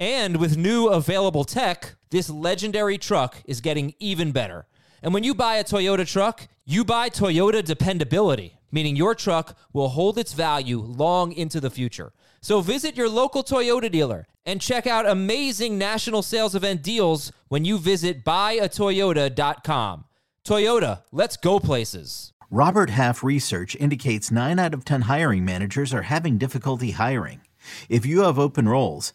And with new available tech, this legendary truck is getting even better. And when you buy a Toyota truck, you buy Toyota dependability, meaning your truck will hold its value long into the future. So visit your local Toyota dealer and check out amazing national sales event deals when you visit buyatoyota.com. Toyota, let's go places. Robert Half research indicates 9 out of 10 hiring managers are having difficulty hiring. If you have open roles,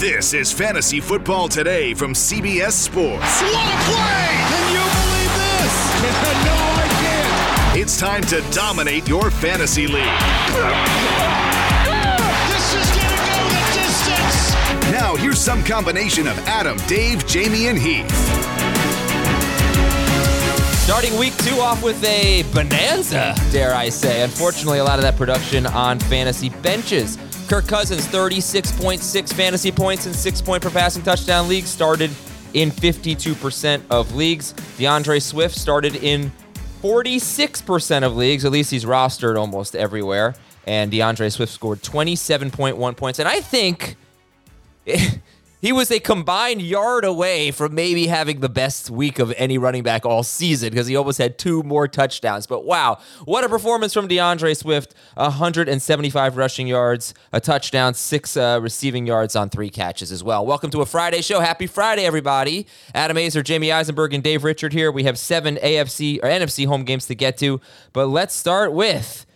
This is Fantasy Football Today from CBS Sports. What a play! Can you believe this? no, I can't. It's time to dominate your fantasy league. This is gonna go the distance. Now, here's some combination of Adam, Dave, Jamey, and Heath. Starting week two off with a bonanza, dare I say. Unfortunately, a lot of that production on fantasy benches. Kirk Cousins, 36.6 fantasy points and six point per passing touchdown league, started in 52% of leagues. D'Andre Swift started in 46% of leagues. At least he's rostered almost everywhere. And D'Andre Swift scored 27.1 points. And I think. He was a combined yard away from maybe having the best week of any running back all season because he almost had two more touchdowns. But wow, what a performance from D'Andre Swift 175 rushing yards, a touchdown, six uh, receiving yards on three catches as well. Welcome to a Friday show. Happy Friday, everybody. Adam Aizer, Jamey Eisenberg, and Dave Richard here. We have seven AFC or NFC home games to get to, but let's start with.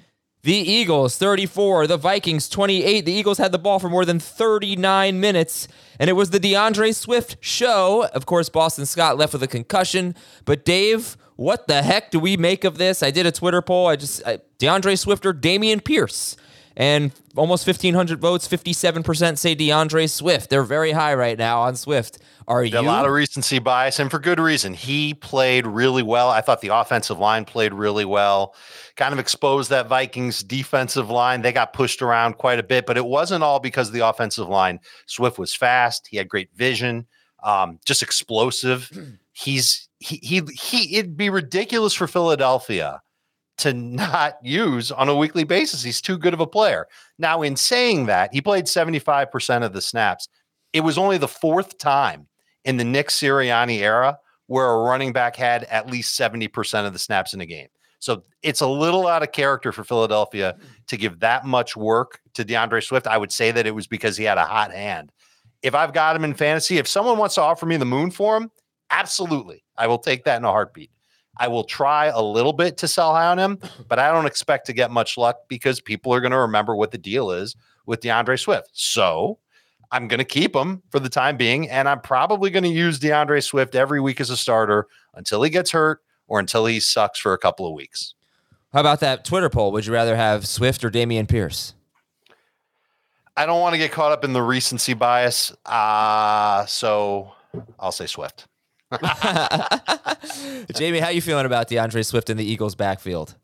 The Eagles 34, the Vikings 28. The Eagles had the ball for more than 39 minutes, and it was the D'Andre Swift show. Of course, Boston Scott left with a concussion. But Dave, what the heck do we make of this? I did a Twitter poll. I just I, D'Andre Swift or Dameon Pierce, and almost 1,500 votes. 57% say D'Andre Swift. They're very high right now on Swift. Are you? A lot of recency bias, and for good reason. He played really well. I thought the offensive line played really well. Kind of exposed that Vikings defensive line. They got pushed around quite a bit, but it wasn't all because of the offensive line. Swift was fast. He had great vision, um, just explosive. He's he he he. It'd be ridiculous for Philadelphia to not use on a weekly basis. He's too good of a player. Now, in saying that, he played 75% of the snaps. It was only the fourth time in the Nick Sirianni era where a running back had at least 70% of the snaps in a game. So it's a little out of character for Philadelphia to give that much work to D'Andre Swift. I would say that it was because he had a hot hand. If I've got him in fantasy, if someone wants to offer me the moon for him, absolutely. I will take that in a heartbeat. I will try a little bit to sell high on him, but I don't expect to get much luck because people are going to remember what the deal is with D'Andre Swift. So I'm going to keep him for the time being, and I'm probably going to use D'Andre Swift every week as a starter until he gets hurt or until he sucks for a couple of weeks. How about that Twitter poll? Would you rather have Swift or Dameon Pierce? I don't want to get caught up in the recency bias, uh, so I'll say Swift. Jamey, how you feeling about D'Andre Swift in the Eagles' backfield?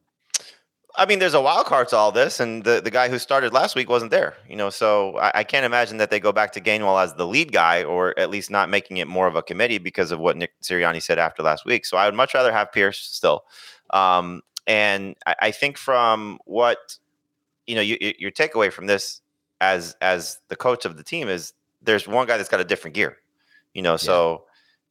I mean, there's a wild card to all this, and the, the guy who started last week wasn't there. You know, so I, I, can't imagine that they go back to Gainwell as the lead guy, or at least not making it more of a committee because of what Nick Sirianni said after last week. So I would much rather have Pierce still. Um, and I, I, think from what you know, you, your takeaway from this as as the coach of the team is there's one guy that's got a different gear. You know, so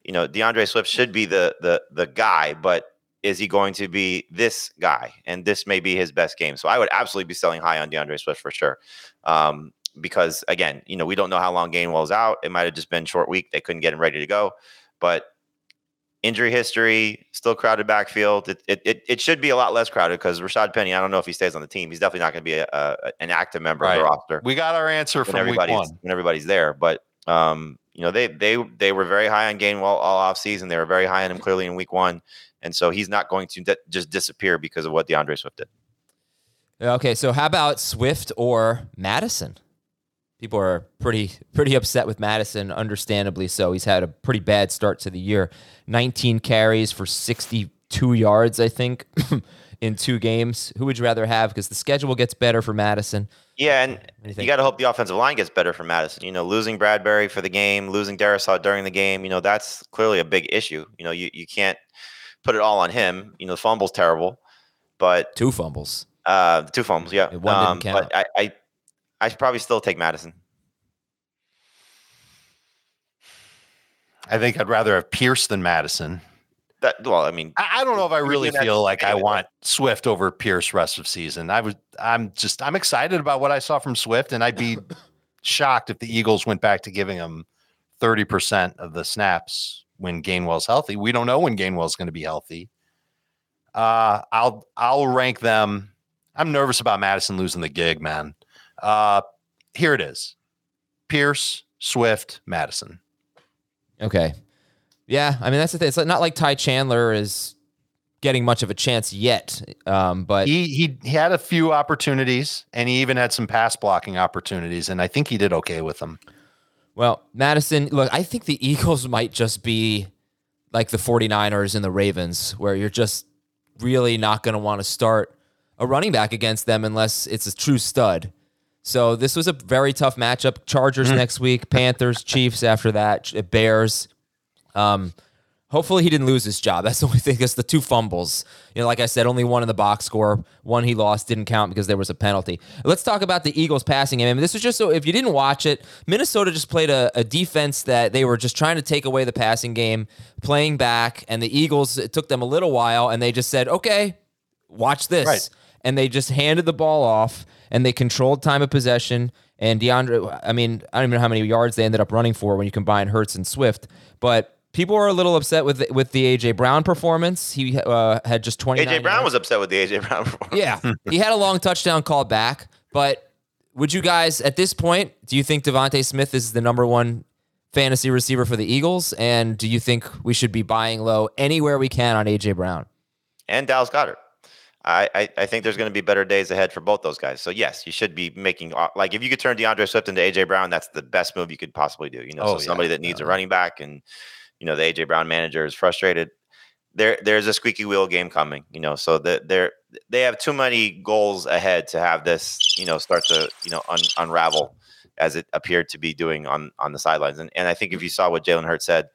you know D'Andre Swift should be the the the guy, but is he going to be this guy? And this may be his best game. So I would absolutely be selling high on D'Andre Swift for sure. Um, because again, you know, we don't know how long Gainwell's out. It might have just been short week. They couldn't get him ready to go. But injury history, still crowded backfield. It it, it, should be a lot less crowded because Rashaad Penny, I don't know if he stays on the team. He's definitely not going to be a, a, an active member of the roster We got our answer when from week everybody's one. when everybody's there. But um, you know, they they they were very high on Gainwell all off season. They were very high on him clearly in week one. And so he's not going to di- just disappear because of what D'Andre Swift did. Okay, so how about Swift or Mattison? People are pretty pretty upset with Mattison, understandably so. He's had a pretty bad start to the year. 19 carries for 62 yards, I think, in two games. Who would you rather have? Because the schedule gets better for Mattison. Yeah, and Anything? you got to hope the offensive line gets better for Mattison. You know, losing Bradbury for the game, losing Darrisaw during the game, you know, that's clearly a big issue. You know, you, you can't put it all on him. You know, the fumble's terrible, but Two fumbles. uh, two fumbles, yeah. Yeah, one didn't count. But I, I, I should probably still take Mattison. I think I'd rather have Pierce than Mattison. That well, I mean, I, I don't know if I really feel like I anyway. want Swift over Pierce rest of season. I was I'm just I'm excited about what I saw from Swift, and I'd be shocked if the Eagles went back to giving him 30% of the snaps when Gainwell's healthy. We don't know when Gainwell's going to be healthy. Uh I'll I'll rank them. I'm nervous about Mattison losing the gig, man. Uh here it is. Pierce, Swift, Mattison. Okay. Yeah, I mean that's the thing. It's not like Ty Chandler is getting much of a chance yet. Um, but He he he had a few opportunities and he even had some pass blocking opportunities and I think he did okay with them. Well, Mattison, look, I think the Eagles might just be like the 49ers and the Ravens, where you're just really not going to want to start a running back against them unless it's a true stud. So this was a very tough matchup. Chargers next week, Panthers, Chiefs after that, Bears. Um, hopefully he didn't lose his job. That's the only thing. It's the two fumbles. You know, like I said, only one in the box score. One he lost didn't count because there was a penalty. Let's talk about the Eagles passing game. I mean, this was just so if you didn't watch it, Minnesota just played a, a defense that they were just trying to take away the passing game, playing back, and the Eagles it took them a little while, and they just said, "Okay, watch this," Right. and they just handed the ball off, and they controlled time of possession. And D'Andre, I mean, I don't even know how many yards they ended up running for when you combine Hurts and Swift, but. People are a little upset with the, with the AJ Brown performance. He uh, had just twenty. AJ Brown was upset with the AJ Brown. performance. Yeah, he had a long touchdown call back. But would you guys, at this point, do you think DeVonta Smith is the number one fantasy receiver for the Eagles? And do you think we should be buying low anywhere we can on AJ Brown? and Dallas Goedert. I, I, I think there's going to be better days ahead for both those guys. So yes, you should be making uh, like if you could turn D'Andre Swift into AJ Brown, that's the best move you could possibly do. You know, Oh, so somebody yeah. that needs a running back and you know the AJ Brown manager is frustrated. There there's a squeaky wheel game coming. You know, so that they're they have too many goals ahead to have this you know start to you know un, unravel as it appeared to be doing on on the sidelines. And and I think if you saw what Jalen Hurts said,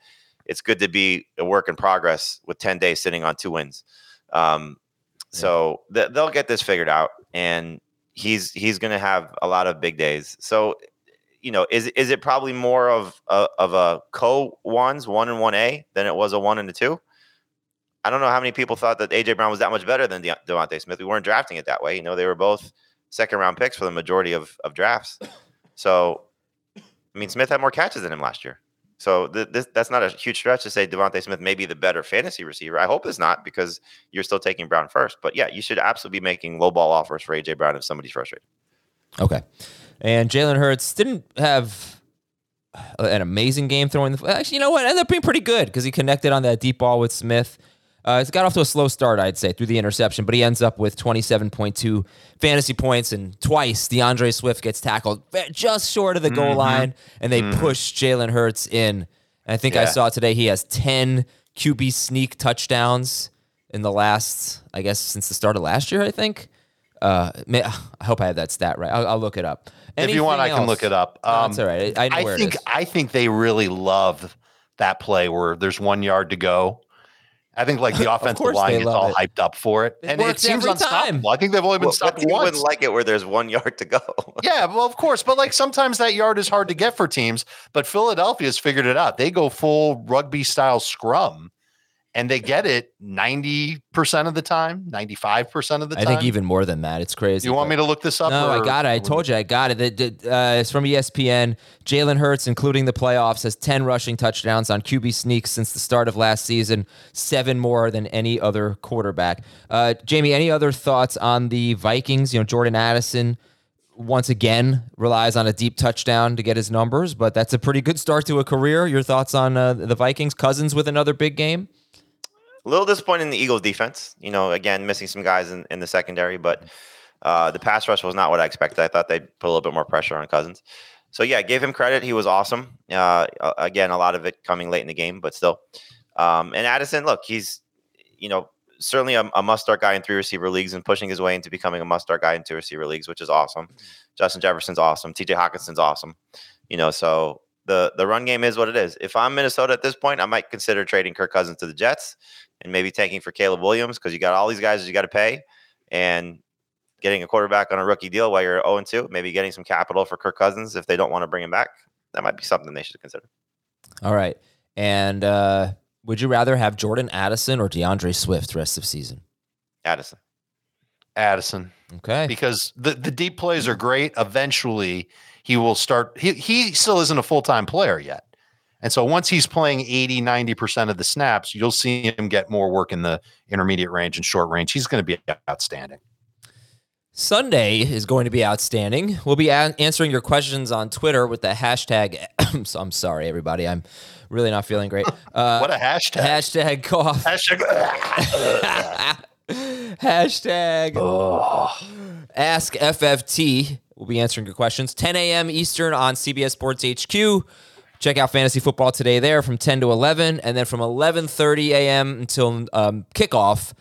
it's good to be a work in progress with 10 days sitting on two wins. Um, so th- they'll get this figured out, and he's he's going to have a lot of big days. So, you know, is is it probably more of a, of a co ones one and one A than it was a one and a two? I don't know how many people thought that AJ Brown was that much better than De- DeVonta Smith. We weren't drafting it that way. You know, they were both second round picks for the majority of of drafts. So, I mean, Smith had more catches than him last year. So th- this, that's not a huge stretch to say DeVonta Smith may be the better fantasy receiver. I hope it's not because you're still taking Brown first. But yeah, you should absolutely be making low ball offers for AJ Brown if somebody's frustrated. Okay. And Jalen Hurts didn't have an amazing game throwing the. Actually, you know what? Ended up being pretty good because he connected on that deep ball with Smith. Uh, he's got off to a slow start, I'd say, through the interception, but he ends up with 27.2 fantasy points, and twice D'Andre Swift gets tackled just short of the goal line, and they push Jalen Hurts in. And I think I saw today he has 10 QB sneak touchdowns in the last, I guess, since the start of last year, I think. Uh, may, I hope I have that stat right. I'll, I'll look it up. if you want, I can look it up. No, Um, it's all right. I, I know I where think it is. I think they really love that play where there's one yard to go. I think like the offensive course line they gets all it. hyped up for it, It and it works seems unstoppable. time. I think they've only been Well, stopped you once. wouldn't like it where there's one yard to go. Yeah, well, of course, but like sometimes that yard is hard to get for teams. But Philadelphia's figured it out. They go full rugby style scrum, and they get it 90% of the time, 95% of the time. I think even more than that. It's crazy. you want me to look this up? No, I got it. I told you I got it. It- it, uh, it's from ESPN. Jalen Hurts, including the playoffs, has 10 rushing touchdowns on QB sneaks since the start of last season, seven more than any other quarterback. Uh, Jamey, any other thoughts on the Vikings? You know, Jordan Addison once again relies on a deep touchdown to get his numbers, but that's a pretty good start to a career. Your thoughts on uh, the Vikings? Cousins with another big game? A little disappointing in the Eagles defense. You know, again, missing some guys in, in the secondary, but uh, the pass rush was not what I expected. I thought they'd put a little bit more pressure on Cousins. So yeah, gave him credit. He was awesome. Uh, again, a lot of it coming late in the game, but still. Um, and Addison, look, he's you know certainly a, a must-start guy in three receiver leagues and pushing his way into becoming a must-start guy in two receiver leagues, which is awesome. Justin Jefferson's awesome. T.J. Hockenson's awesome. You know, so the the run game is what it is. If I'm Minnesota at this point, I might consider trading Kirk Cousins to the Jets and maybe tanking for Caleb Williams because you got all these guys that you got to pay and getting a quarterback on a rookie deal while you're 0 2, maybe getting some capital for Kirk Cousins if they don't want to bring him back. That might be something they should consider. All right. And uh, would you rather have Jordan Addison or D'Andre Swift rest of season? Addison. Addison. Okay. because the, the deep plays are great. Eventually, he will start. He, he still isn't a full time player yet. And so once he's playing 80, 90% of the snaps, you'll see him get more work in the intermediate range and short range. He's going to be outstanding. Sunday is going to be outstanding. We'll be a- answering your questions on Twitter with the hashtag. I'm sorry, everybody. I'm really not feeling great. Uh, what a hashtag. hashtag cough. hashtag. Hashtag Ask FFT. We'll be answering your questions. 10 a.m. Eastern on CBS Sports HQ. Check out Fantasy Football Today there from 10 to 11, and then from 11:30 a.m. until um, kickoff,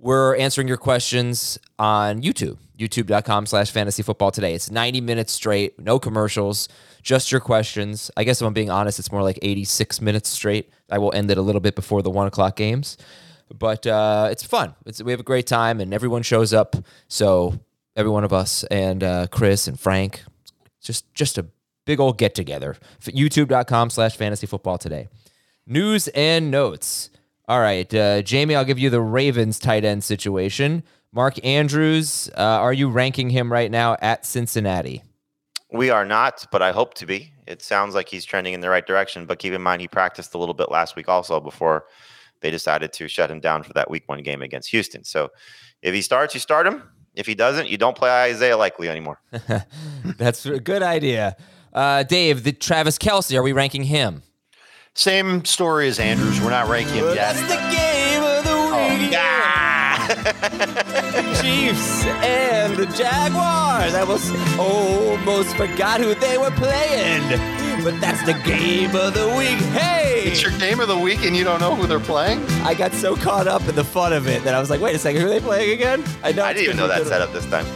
we're answering your questions on YouTube. YouTube.com/slash Fantasy Football Today. It's 90 minutes straight, no commercials, just your questions. I guess if I'm being honest, it's more like 86 minutes straight. I will end it a little bit before the one o'clock games but uh, it's fun. It's, we have a great time, and everyone shows up. So every one of us and uh, Chris and Frank, just just a big old get together. YouTube.com slash fantasy football today. News and notes. All right, uh, Jamey, I'll give you the Ravens tight end situation. Mark Andrews, uh, are you ranking him right now at Cincinnati? We are not, but I hope to be. It sounds like he's trending in the right direction, but keep in mind he practiced a little bit last week also before they decided to shut him down for that week one game against Houston. So if he starts, you start him. If he doesn't, you don't play Isaiah Likely anymore. That's a good idea. Uh, Dave, the Travis Kelce, are we ranking him? Same story as Andrews. We're not ranking him yet. the game of the week. Chiefs and the Jaguars. I was almost forgot who they were playing. But that's the game of the week. Hey! It's your game of the week and you don't know who they're playing? I got so caught up in the fun of it that I was like, wait a second, who are they playing again? I know I didn't even know that good. setup this time.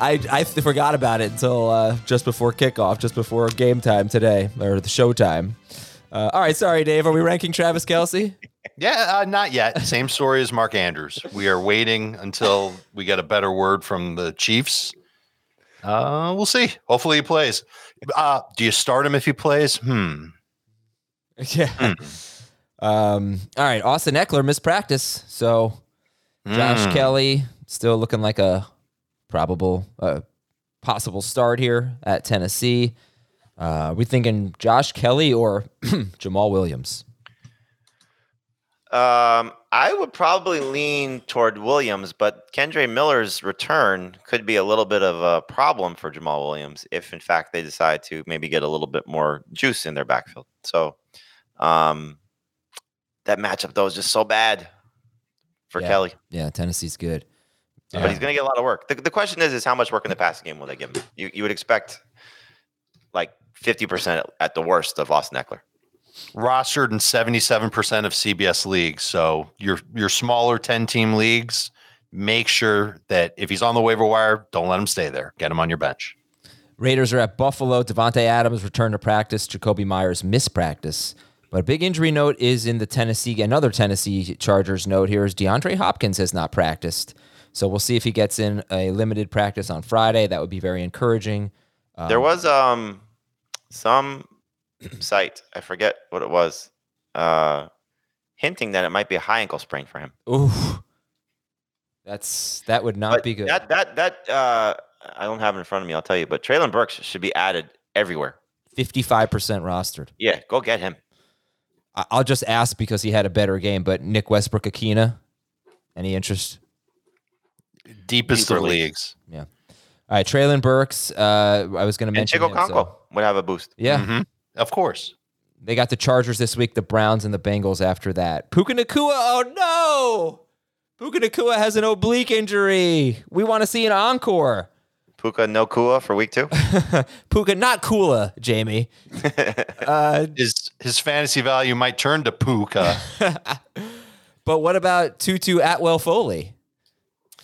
I, I forgot about it until uh, just before kickoff, just before game time today, or the show time. Uh, all right, sorry, Dave. Are we ranking Travis Kelce? Yeah, uh, not yet. Same story as Mark Andrews. We are waiting until we get a better word from the Chiefs. Uh, we'll see. Hopefully he plays. Uh, do you start him if he plays? Hmm. Yeah. Um, all right. Austin Ekeler missed practice. So Josh Hmm. Kelley still looking like a probable, uh, possible start here at Tennessee. Uh, are we thinking Josh Kelley or Jamaal Williams? Um, I would probably lean toward Williams, but Kendre Miller's return could be a little bit of a problem for Jamaal Williams if, in fact, they decide to maybe get a little bit more juice in their backfield. So, um, that matchup though is just so bad for Yeah. Kelley, Yeah, Tennessee's good. But he's going to get a lot of work. The, the question is, is how much work in the passing game will they give him? You you would expect like fifty percent at the worst of Austin Ekeler. Rostered in 77% of CBS leagues. So your your smaller 10 team leagues, make sure that if he's on the waiver wire, don't let him stay there. Get him on your bench. Raiders are at Buffalo. Davante Adams returned to practice. Jakobi Meyers missed practice. But a big injury note is in the Tennessee, another Tennessee Chargers note here is DeAndre Hopkins has not practiced. So we'll see if he gets in a limited practice on Friday. That would be very encouraging. There Um, was um some site, I forget what it was, uh hinting that it might be a high ankle sprain for him. Ooh, that's that would not But be good. That that that uh, I don't have it in front of me. I'll tell you. But Treylon Burks should be added everywhere. Fifty-five percent rostered. Yeah, go get him. I'll just ask because he had a better game. But Nick Westbrook, Ikhine, any interest? Deepest of leagues. leagues. All right, Treylon Burks. Uh, I was going to And mention Chico him, so- would have a boost. Yeah, Mhm. Of course. they got the Chargers this week, the Browns, and the Bengals after that. Puka Nacua. Oh no, Puka Nacua has an oblique injury. We want to see an encore. Puka no Kua for week two. Puka, not Kula, Jamey. Uh, His his fantasy value might turn to Puka. but what about Tutu Atwell Foley?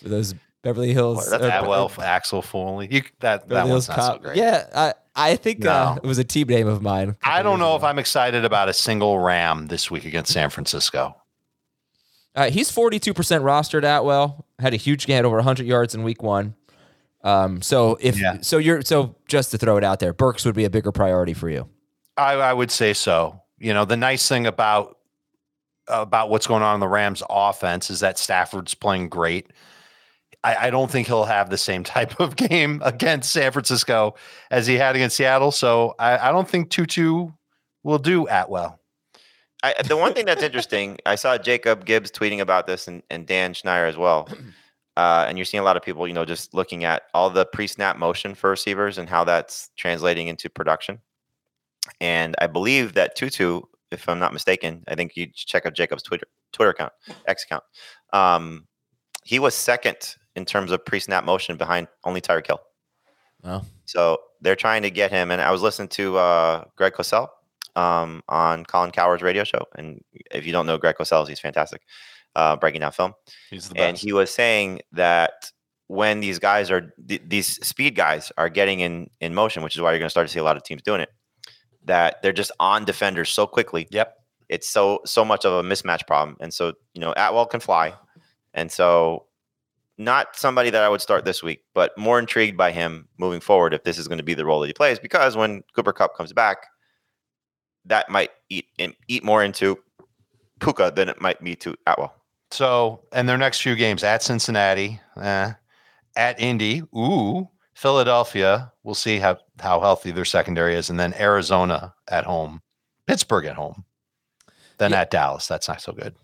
Those Beverly Hills. That's uh, Atwell, Axel Foley. You, that that Beverly one's Hills not so Cop. great. Yeah, I, I think uh, it was a team name of mine. I don't know ago. if I'm excited about a single Ram this week against San Francisco. Uh, he's 42% rostered Atwell. Had a huge game, had over 100 yards in week one. Um, so if Yeah. so, you're so just to throw it out there, Burks would be a bigger priority for you. I, I would say so. You know, the nice thing about about what's going on in the Rams offense is that Stafford's playing great. I, I don't think he'll have the same type of game against San Francisco as he had against Seattle. So I, I don't think Tutu will do Atwell. I, the one thing that's interesting, I saw Jacob Gibbs tweeting about this and, and Dan Schneier as well. Uh, and you're seeing a lot of people, you know, just looking at all the pre-snap motion for receivers and how that's translating into production. And I believe that Tutu, if I'm not mistaken, I think you check out Jacob's Twitter Twitter account, X account. Um, he was second in terms of pre-snap motion behind only Tyreek Hill. Oh. So they're trying to get him. And I was listening to uh, Greg Cosell um, on Colin Cowherd's radio show. And if you don't know Greg Cosell, he's fantastic, uh, breaking down film. He's the And he was saying that when these guys are th- these speed guys are getting in in motion, which is why you're going to start to see a lot of teams doing it, that they're just on defenders so quickly. Yep. It's so so much of a mismatch problem. And so you know Atwell can fly, and so not somebody that I would start this week, but more intrigued by him moving forward if this is going to be the role that he plays. Because when Cooper Kupp comes back, that might eat eat more into Puka than it might be to Atwell. So, and their next few games at Cincinnati, eh, at Indy, ooh, Philadelphia. We'll see how how healthy their secondary is, and then Arizona at home, Pittsburgh at home, then Yeah. at Dallas. That's not so good.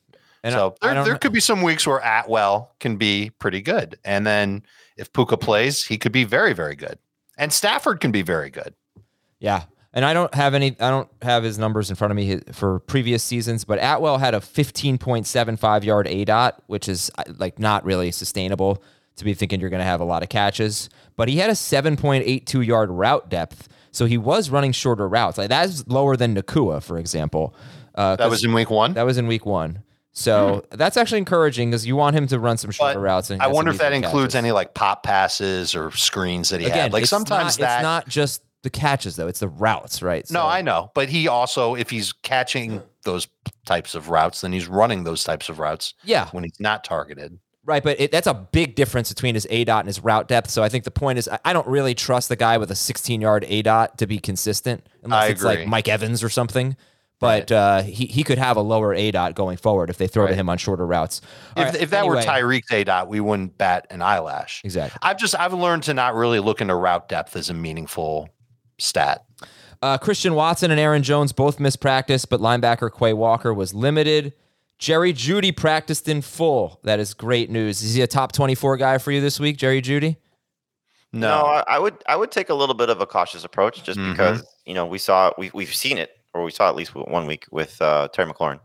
And so I, I there, don't there could be some weeks where Atwell can be pretty good, and then if Puka plays, he could be very very good, and Stafford can be very good. Yeah. And I don't have any, I don't have his numbers in front of me for previous seasons, but Atwell had a 15.75 yard A dot, which is uh, like not really sustainable to be thinking you're going to have a lot of catches. But he had a 7.82 yard route depth. So he was running shorter routes. Like that's lower than Nacua, for example. Uh, That was in week one. that was in week one. So that's actually encouraging because you want him to run some shorter But routes. And I wonder if that includes catches. any like pop passes or screens that he Again, had. Like sometimes not, that it's not just the catches though; it's the routes, right? No, I know, but he also, if he's catching those types of routes, then he's running those types of routes yeah, when he's not targeted. Right, but it, that's a big difference between his A dot and his route depth. So I think the point is, I, I don't really trust the guy with a 16 yard A dot to be consistent, unless I it's like. Mike Evans or something. But uh, he he could have a lower A dot going forward if they throw to him on shorter routes. If, right, if that were anyway, Tyreek's A dot, we wouldn't bat an eyelash. exactly. I've just I've learned to not really look into route depth as a meaningful stat. Uh, Christian Watson and Aaron Jones both missed practice, but linebacker Quay Walker was limited. Jerry Jeudy practiced in full. That is great news. Is he a top 24 guy for you this week, Jerry Jeudy? No, No, I, I would I would take a little bit of a cautious approach just Mhm. because you know we saw we we've seen it or we saw at least one week with uh, Terry McLaurin.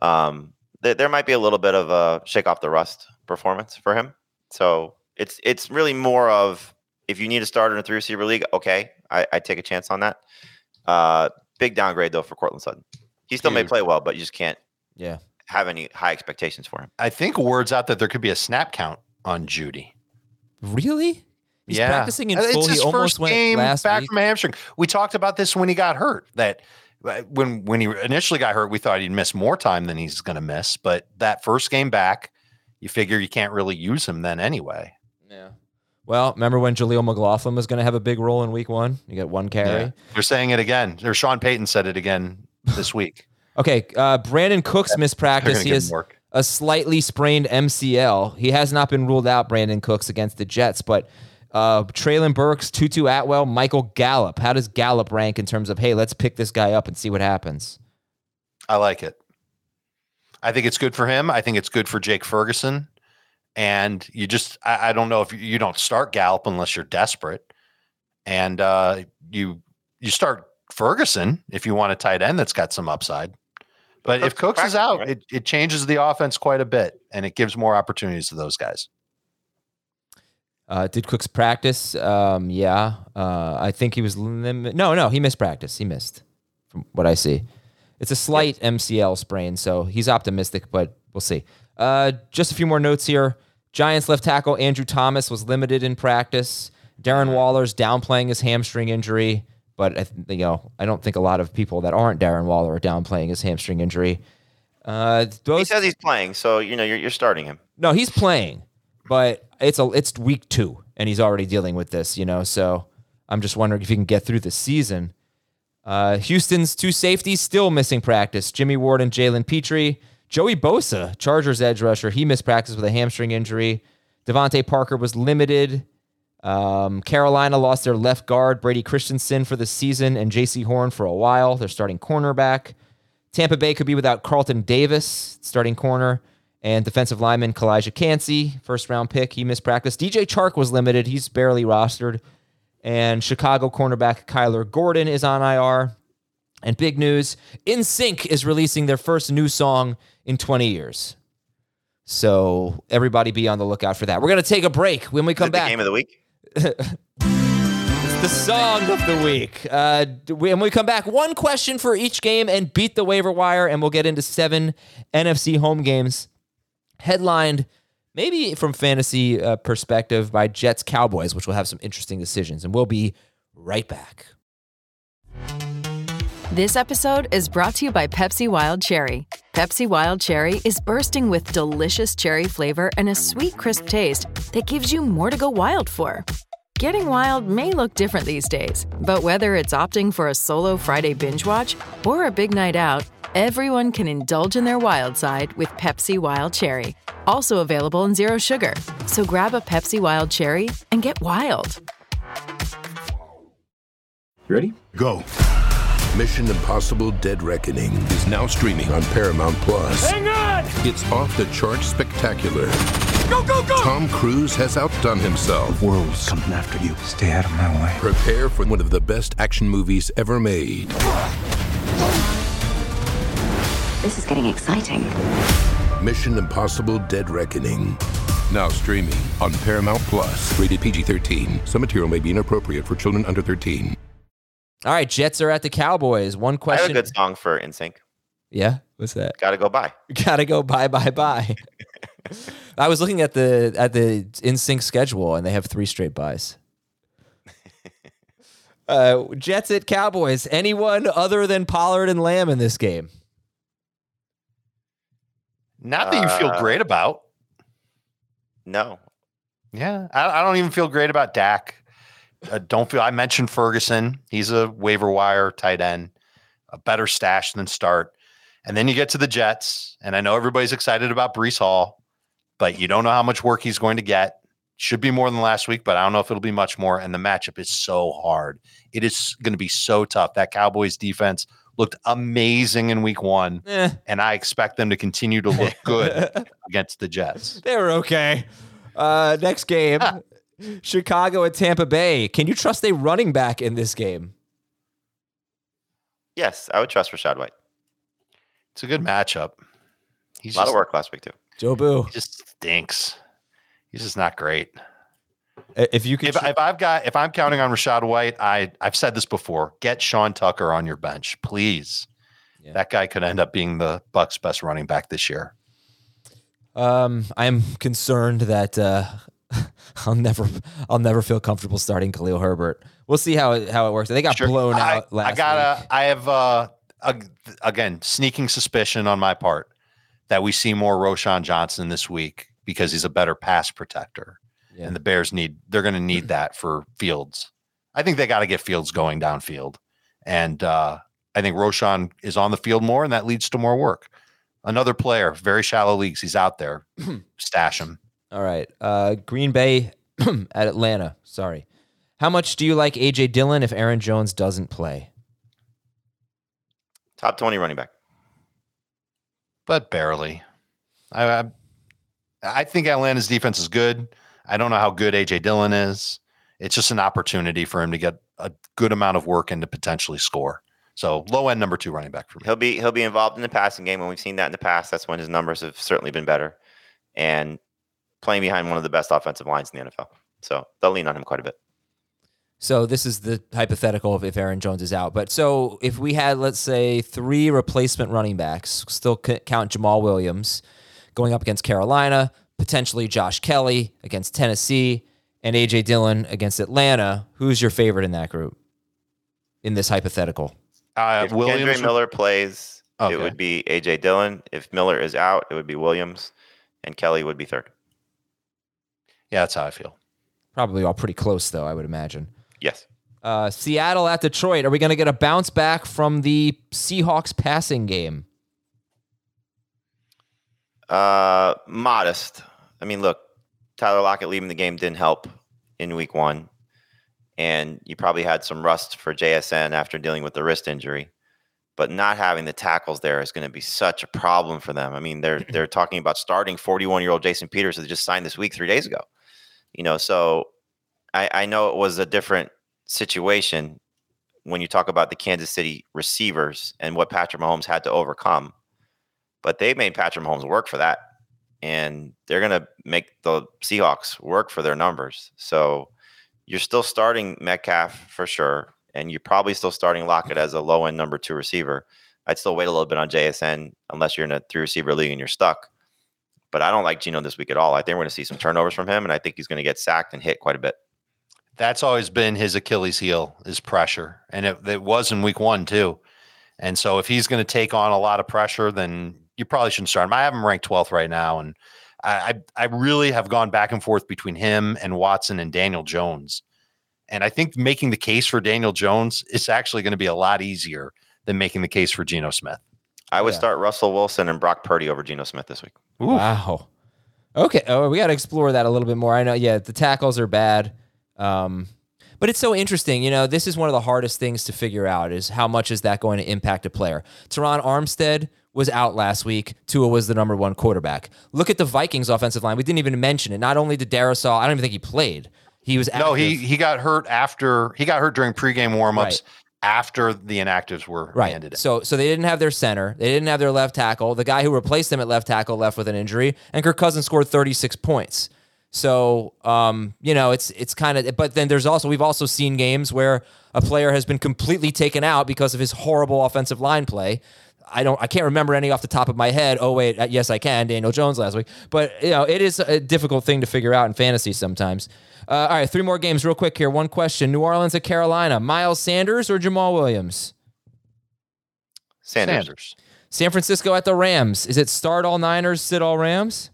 Um, th- there might be a little bit of a shake off the rust performance for him. So it's it's really more of if you need a starter in a three receiver league, okay, I I take a chance on that. Uh, big downgrade though for Courtland Sutton. He still may play well, but you just can't Yeah. have any high expectations for him. I think words out that there could be a snap count on Jeudy. Really? He's yeah, practicing in Uh, full. It's He his almost first went game last back week. from a hamstring. We talked about this when he got hurt. That when when he initially got hurt, we thought he'd miss more time than he's going to miss. But that first game back, you figure you can't really use him then anyway. Yeah. Well, remember when Jaleel McLaughlin was going to have a big role in week one? You got one carry. Yeah. They're saying it again. Or Sean Payton said it again this week. Okay, uh, Brandin Cooks missed They're practice. He work. a slightly sprained MCL. He has not been ruled out, Brandin Cooks, against the Jets, but uh, Treylon Burks, Tutu Atwell, Michael Gallup. How does Gallup rank in terms of, hey, let's pick this guy up and see what happens? I like it. I think it's good for him. I think it's good for Jake Ferguson. And you just, I, I don't know if you, you don't start Gallup unless you're desperate. And uh, you you start Ferguson if you want a tight end that's got some upside. But if Cooks Cooks is out, right? it, it changes the offense quite a bit and it gives more opportunities to those guys. Uh, did Cooks practice? Um, yeah. Uh, I think he was. Lim- no, no, he missed practice. He missed, from what I see. It's a slight MCL sprain, so he's optimistic, but we'll see. Uh, just a few more notes here. Giants left tackle Andrew Thomas was limited in practice. Darren Waller's downplaying his hamstring injury, but you know I don't think a lot of people that aren't Darren Waller are downplaying his hamstring injury. Uh, He says he's playing, so you know you're, you're starting him. no, he's playing, but it's a it's week two, and he's already dealing with this. You know, so I'm just wondering if he can get through the season. Uh, Houston's two safeties still missing practice: Jimmy Ward and Jalen Pitre. Joey Bosa, Chargers edge rusher, he missed practice with a hamstring injury. DeVante Parker was limited. Um, Carolina lost their left guard Brady Christensen for the season and Jaycee Horn for a while. They're starting cornerback. Tampa Bay could be without Carlton Davis, starting corner, and defensive lineman Calijah Kancey, first round pick. He missed practice. DJ Chark was limited. He's barely rostered. And Chicago cornerback Kyler Gordon is on IR. And big news NSYNC is releasing their first new song in 20 years. So everybody be on the lookout for that. We're going to take a break. When we come back, game of the week? it's the song of the week. Uh, when we come back, one question for each game and beat the waiver wire, and we'll get into seven NFC home games. Headlined, maybe from fantasy uh, perspective, by Jets Cowboys, which will have some interesting decisions. And we'll be right back. This episode is brought to you by Pepsi Wild Cherry. Pepsi Wild Cherry is bursting with delicious cherry flavor and a sweet, crisp taste that gives you more to go wild for. Getting wild may look different these days, but whether it's opting for a solo Friday binge watch or a big night out, everyone can indulge in their wild side with Pepsi Wild Cherry. Also available in Zero Sugar. So grab a Pepsi Wild Cherry and get wild. Ready? Go. Mission Impossible Dead Reckoning is now streaming on Paramount Plus. Hang on! It's off the chart spectacular. Go, go, go! Tom Cruise has outdone himself. World's coming after you. Stay out of my way. Prepare for one of the best action movies ever made. This is getting exciting. Mission Impossible Dead Reckoning. Now streaming on Paramount Plus. Rated PG 13. Some material may be inappropriate for children under 13. All right, Jets are at the Cowboys. One I have question. a good song for NSYNC. yeah, what's that? Got to go by. Gotta go bye bye bye. I was looking at the at the NSYNC schedule and they have three straight buys. Uh, Jets at Cowboys. Anyone other than Pollard and Lamb in this game? Not that you feel Uh, great about. No, Yeah, I, I don't even feel great about Dak. I don't feel. I mentioned Ferguson. He's a waiver wire tight end, a better stash than start. And then you get to the Jets, and I know everybody's excited about Breece Hall, but you don't know how much work he's going to get. Should be more than last week, but I don't know if it'll be much more. And the matchup is so hard. It is going to be so tough. That Cowboys defense looked amazing in week one, Eh, and I expect them to continue to look good against the Jets. they were okay. Uh, next game, Chicago at Tampa Bay. Can you trust a running back in this game? yes, I would trust Rachaad White. It's a good matchup. He's A lot just, of work last week too. Joe Boo. He just stinks. He's just not great. If you could, If, if I've got if I'm counting on Rachaad White, I I've said this before. Get Sean Tucker on your bench, please. Yeah. That guy could end up being the Bucs' best running back this year. Um, I'm concerned that uh, I'll never, I'll never feel comfortable starting Khalil Herbert. We'll see how it, how it works. They got Sure. blown I, out last I gotta. week. I have uh, ag- again sneaking suspicion on my part that we see more Roschon Johnson this week because he's a better pass protector, Yeah. and the Bears need. They're going to need that for Fields. I think they got to get Fields going downfield, and uh, I think Roschon is on the field more, and that leads to more work. Another player, very shallow leagues. He's out there. Stash him. All right. Uh, Green Bay at Atlanta. Sorry. How much do you like AJ Dillon if Aaron Jones doesn't play? Top 20 running back. But barely. I, I, I think Atlanta's defense is good. I don't know how good AJ Dillon is. It's just an opportunity for him to get a good amount of work and to potentially score. So low end number two running back for me. He'll be he'll be involved in the passing game when we've seen that in the past. That's when his numbers have certainly been better, and playing behind one of the best offensive lines in the NFL. So they'll lean on him quite a bit. So this is the hypothetical of if Aaron Jones is out. But so if we had, let's say, three replacement running backs, still count Jamaal Williams going up against Carolina, potentially Josh Kelley against Tennessee, and AJ Dillon against Atlanta. Who's your favorite in that group? In this hypothetical, uh, if Williams Miller plays, okay. it would be AJ Dillon. If Miller is out, it would be Williams, and Kelley would be third. Yeah, that's how I feel. Probably all pretty close, though. I would imagine. Yes. Uh, Seattle at Detroit. Are we going to get a bounce back from the Seahawks passing game? Uh, modest. I mean, look, Tyler Lockett leaving the game didn't help in week one. And you probably had some rust for JSN after dealing with the wrist injury. But not having the tackles there is going to be such a problem for them. I mean, they're they're talking about starting 41 year old Jason Peters that just signed this week three days ago. You know, so I, I know it was a different situation when you talk about the Kansas City receivers and what Patrick Mahomes had to overcome. But they made Patrick Mahomes work for that and they're going to make the Seahawks work for their numbers. So you're still starting Metcalf for sure, and you're probably still starting Lockett as a low end number two receiver. I'd still wait a little bit on JSN unless you're in a three receiver league and you're stuck. But I don't like Geno this week at all. I think we're going to see some turnovers from him, and I think he's going to get sacked and hit quite a bit. That's always been his Achilles heel is pressure, and it, it was in week one too. And so if he's going to take on a lot of pressure, then you probably shouldn't start him. I have him ranked 12th right now, and I, I really have gone back and forth between him and Watson and Daniel Jones. And I think making the case for Daniel Jones is actually going to be a lot easier than making the case for Geno Smith. I would yeah. start Russell Wilson and Brock Purdy over Geno Smith this week. Ooh. Wow. Okay. Oh, we got to explore that a little bit more. I know. Yeah, the tackles are bad. Um, but it's so interesting. You know, this is one of the hardest things to figure out is how much is that going to impact a player. Terron Armstead was out last week. Tua was the number one quarterback. Look at the Vikings offensive line. We didn't even mention it. Not only did Darrisaw, I don't even think he played. He was active. no. He he got hurt after he got hurt during pregame warmups. Right. After the inactives were right. handed in. So so they didn't have their center. They didn't have their left tackle. The guy who replaced them at left tackle left with an injury. And Kirk Cousins scored 36 points. So um, you know, it's it's kind of but then there's also we've also seen games where a player has been completely taken out because of his horrible offensive line play. I don't I can't remember any off the top of my head. Oh wait, uh, yes I can. Daniel Jones last week, but you know it is a difficult thing to figure out in fantasy sometimes. Uh, all right, three more games real quick here. One question: New Orleans at Carolina. Miles Sanders or Jamaal Williams? Sanders. Sanders. San Francisco at the Rams. Is it start all Niners, sit all Rams?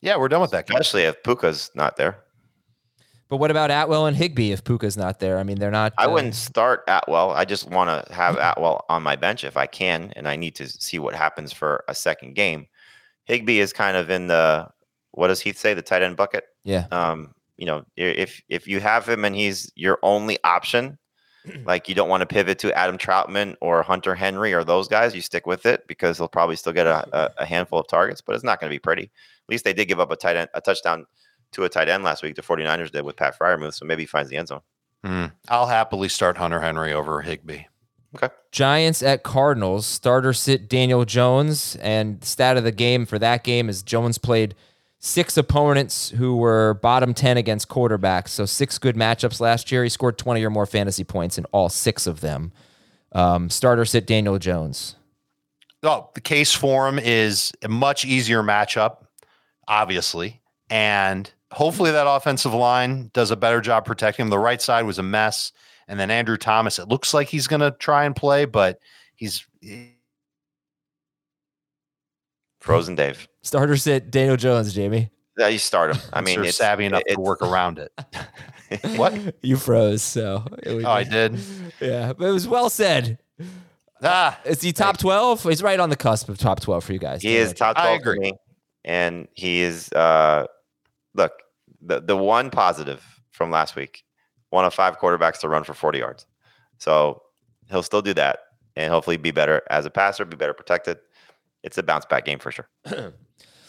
Yeah, we're done with that. Especially if Puka's not there. But what about Atwell and Higbee if Puka's not there? I mean, they're not. Uh... I wouldn't start Atwell. I just want to have Atwell on my bench if I can, and I need to see what happens for a second game. Higbee is kind of in the what does Heath say? The tight end bucket. Yeah. Um, you know, if if you have him and he's your only option, like you don't want to pivot to Adam Trautman or Hunter Henry or those guys, you stick with it because he'll probably still get a, a, a handful of targets, but it's not going to be pretty. At least they did give up a tight end, a touchdown to a tight end last week. The 49ers did with Pat Freiermuth, so maybe he finds the end zone. Mm. I'll happily start Hunter Henry over Higbee. Okay. Giants at Cardinals. Starter sit Daniel Jones. And stat of the game for that game is Jones played six opponents who were bottom 10 against quarterbacks. So six good matchups last year. He scored 20 or more fantasy points in all six of them. Um, starter sit Daniel Jones. Oh, the case for him is a much easier matchup, obviously. And hopefully that offensive line does a better job protecting him. The right side was a mess. And then Andrew Thomas, it looks like he's going to try and play, but he's. Frozen Dave. Starter sit Daniel Jones, Jamey. Yeah, you start him. I mean, it's savvy enough to work around it. what? You froze, so. oh, I did. Yeah, but it was well said. Ah, Is he top 12? He's right on the cusp of top 12 for you guys. He is top 12 for agree. me. And he is uh look, the the one positive from last week, one of five quarterbacks to run for 40 yards. So he'll still do that and hopefully be better as a passer, be better protected. It's a bounce back game for sure.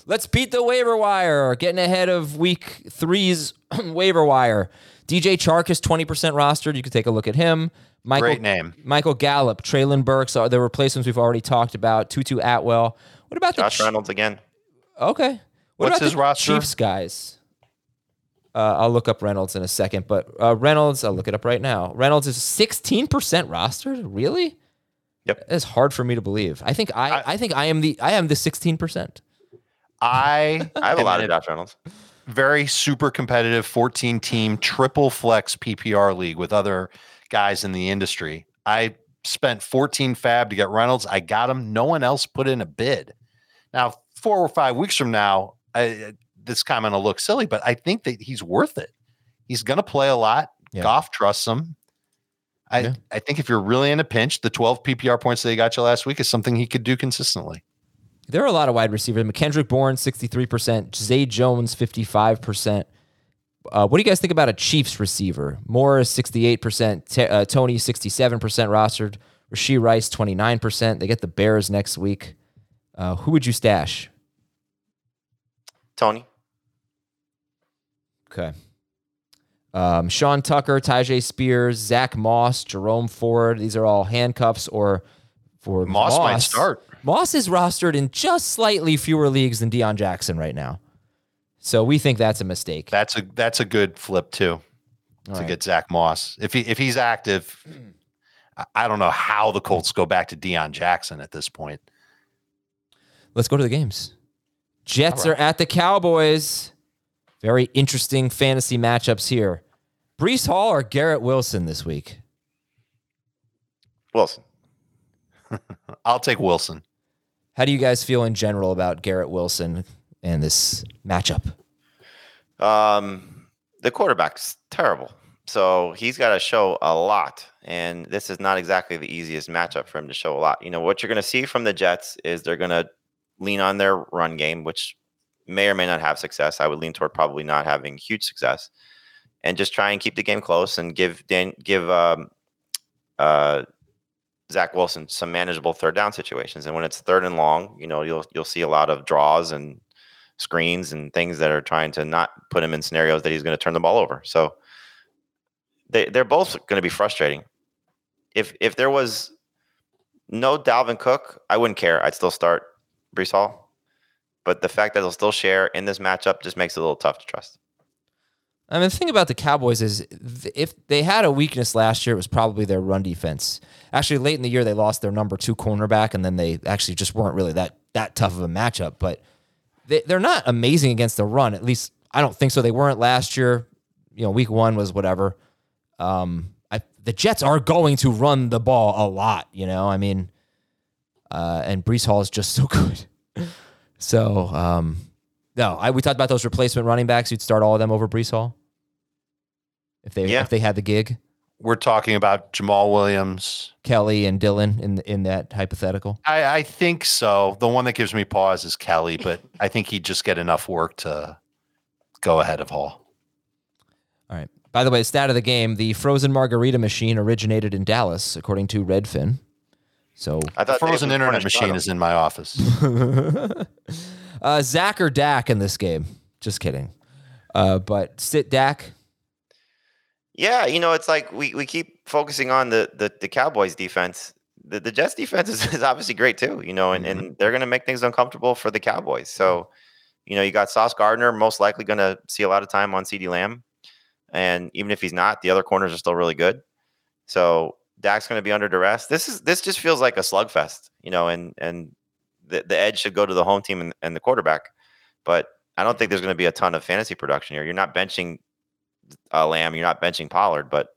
Let's beat the waiver wire. Getting ahead of week three's waiver wire. DJ Chark is 20% rostered. You can take a look at him. Michael, Great name. Michael Gallup, Treylon Burks are the replacements we've already talked about. Tutu Atwell. What about Josh the Ch- Reynolds again. Okay. What What's about his the roster? Chiefs guys? Uh, I'll look up Reynolds in a second, but uh, Reynolds, I'll look it up right now. Reynolds is 16% rostered. Really? Yep. It's hard for me to believe. I think I, I, think I am the I am the 16%. I I have a lot of Josh Reynolds. very super competitive 14 team triple flex PPR league with other guys in the industry. I spent 14 fab to get Reynolds. I got him. No one else put in a bid. Now, four or five weeks from now, I, this comment will look silly, but I think that he's worth it. He's going to play a lot. Yeah. Goff trusts him. I, Yeah. I think if you're really in a pinch, the 12 PPR points that he got you last week is something he could do consistently. There are a lot of wide receivers. McKendrick Bourne, 63%. Zay Jones, 55%. Uh, what do you guys think about a Chiefs receiver? Morris, 68%. T- uh, Toney, 67% rostered. Rashee Rice, 29%. They get the Bears next week. Uh, who would you stash? Toney. Okay. Um, Sean Tucker, Tyjae Spears, Zach Moss, Jerome Ford. These are all handcuffs or for Moss might start. Moss is rostered in just slightly fewer leagues than Deon Jackson right now. So we think that's a mistake. That's a that's a good flip too to right. get Zach Moss. If he if he's active, I- I don't know how the Colts go back to Deon Jackson at this point. Let's go to the games. Jets are at the Cowboys. Very interesting fantasy matchups here. Breece Hall or Garrett Wilson this week? Wilson. I'll take Wilson. How do you guys feel in general about Garrett Wilson and this matchup? Um, the quarterback's terrible. So he's got to show a lot. And this is not exactly the easiest matchup for him to show a lot. You know, what you're going to see from the Jets is they're going to lean on their run game, which may or may not have success. I would lean toward probably not having huge success and just try and keep the game close and give Dan, give, um, uh, Zach Wilson some manageable third down situations. And when it's third and long, you know, you'll, you'll see a lot of draws and screens and things that are trying to not put him in scenarios that he's going to turn the ball over. So they they're both going to be frustrating. If if there was no Dalvin Cook, I wouldn't care. I'd still start Breece Hall. But the fact that they'll still share in this matchup just makes it a little tough to trust. I mean, the thing about the Cowboys is if they had a weakness last year, it was probably their run defense. Actually, late in the year, they lost their number two cornerback, and then they actually just weren't really that that tough of a matchup. But they, they're not amazing against the run. At least I don't think so. They weren't last year. You know, week one was whatever. Um, I, the Jets are going to run the ball a lot. You know, I mean, uh, and Breece Hall is just so good. So, um, no, I, we talked about those replacement running backs. You'd start all of them over Breece Hall if they Yeah. if they had the gig. We're talking about Jamaal Williams. Kelley and Dillon in in that hypothetical. I, I think so. The one that gives me pause is Kelley, but I think he'd just get enough work to go ahead of Hall. All right. By the way, stat of the game: the frozen margarita machine originated in Dallas, according to Redfin. So, I thought Dave frozen internet machine is in my office. uh, Zach or Dak in this game? Just kidding. Uh, but sit Dak. Yeah, you know, it's like we, we keep focusing on the, the the Cowboys defense. The the Jets defense is, is obviously great too, you know, and, and they're gonna make things uncomfortable for the Cowboys. So, you know, you got Sauce Gardner most likely gonna see a lot of time on CeeDee Lamb. And even if he's not, the other corners are still really good. So Dak's gonna be under duress. This is this just feels like a slugfest, you know, and and the, the edge should go to the home team and, and the quarterback. But I don't think there's going to be a ton of fantasy production here. You're not benching uh, Lamb, you're not benching Pollard, but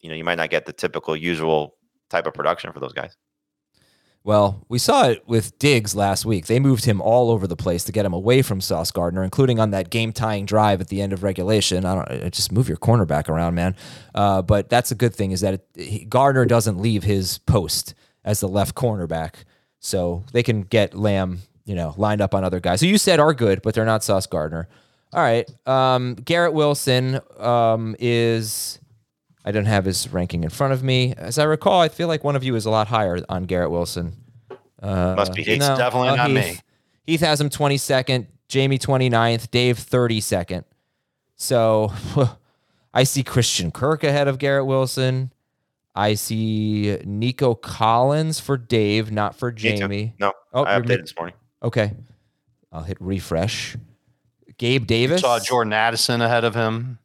you know you might not get the typical usual type of production for those guys. Well, we saw it with Diggs last week. They moved him all over the place to get him away from Sauce Gardner, including on that game tying drive at the end of regulation. I don't uh, just move your cornerback around, man. Uh, but that's a good thing is that it, Gardner doesn't leave his post as the left cornerback, so they can get Lamb, you know, lined up on other guys who you said are good, but they're not Sauce Gardner. All right, um, Garrett Wilson um, is. I don't have his ranking in front of me. As I recall, I feel like one of you is a lot higher on Garrett Wilson. Uh, Must be It's definitely uh, not Heath. me. Heath has him 22nd, Jamey 29th, Dave 32nd. So I see Christian Kirk ahead of Garrett Wilson. I see Nico Collins for Dave, not for Jamey. No, Oh, I updated this morning. Okay. I'll hit refresh. Gabe Davis. Saw Jordan Addison ahead of him.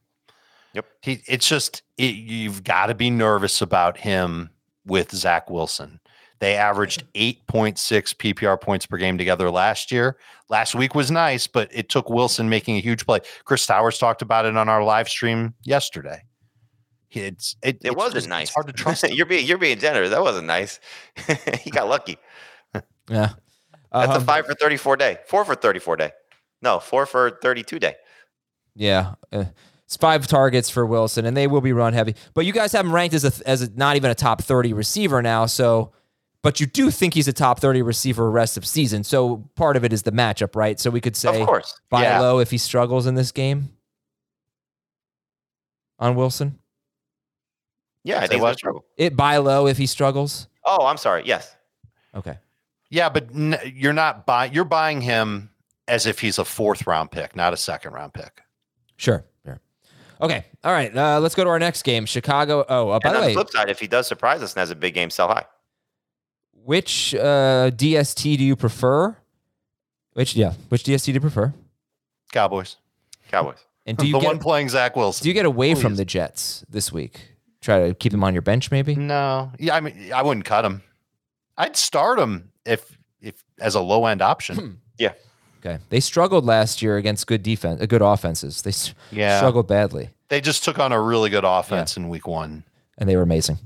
Yep. He, it's just it, you've got to be nervous about him with Zach Wilson. They averaged 8.6 PPR points per game together last year. Last week was nice, but it took Wilson making a huge play. Chris Towers talked about it on our live stream yesterday. It's it, It it's wasn't just- nice. It's hard to trust. you're being you're being generous. That wasn't nice. he got lucky. Yeah. That's Um, a five for thirty four day. Four for thirty four day. No, four for thirty two day. Yeah. Uh, it's five targets for Wilson, and they will be run heavy. But you guys have him ranked as a as a, not even a top thirty receiver now. So, but you do think he's a top thirty receiver rest of season. So part of it is the matchup, right? So we could say of course. buy Yeah. low if he struggles in this game on Wilson. Yeah, I Say think what? that's trouble. It buy low if he struggles. Oh, I'm sorry. Yes. Okay. Yeah, but n- you're not buying. You're buying him as if he's a fourth round pick, not a second round pick. Sure. Okay. All right. Uh, let's go to our next game. Chicago. Oh, uh, by and the on way, the flip side, if he does surprise us and has a big game, sell high. which uh, DST do you prefer? Which yeah, which DST do you prefer? Cowboys. Cowboys. And do you the get one playing Zach Wilson. do you get away from the Jets this week? Try to keep him on your bench, maybe. No, yeah, I mean, I wouldn't cut him. I'd start him if if as a low end option. Yeah. Okay. They struggled last year against good defense, uh, good offenses. They Yeah. struggled badly, they just took on a really good offense in week one. and they were amazing.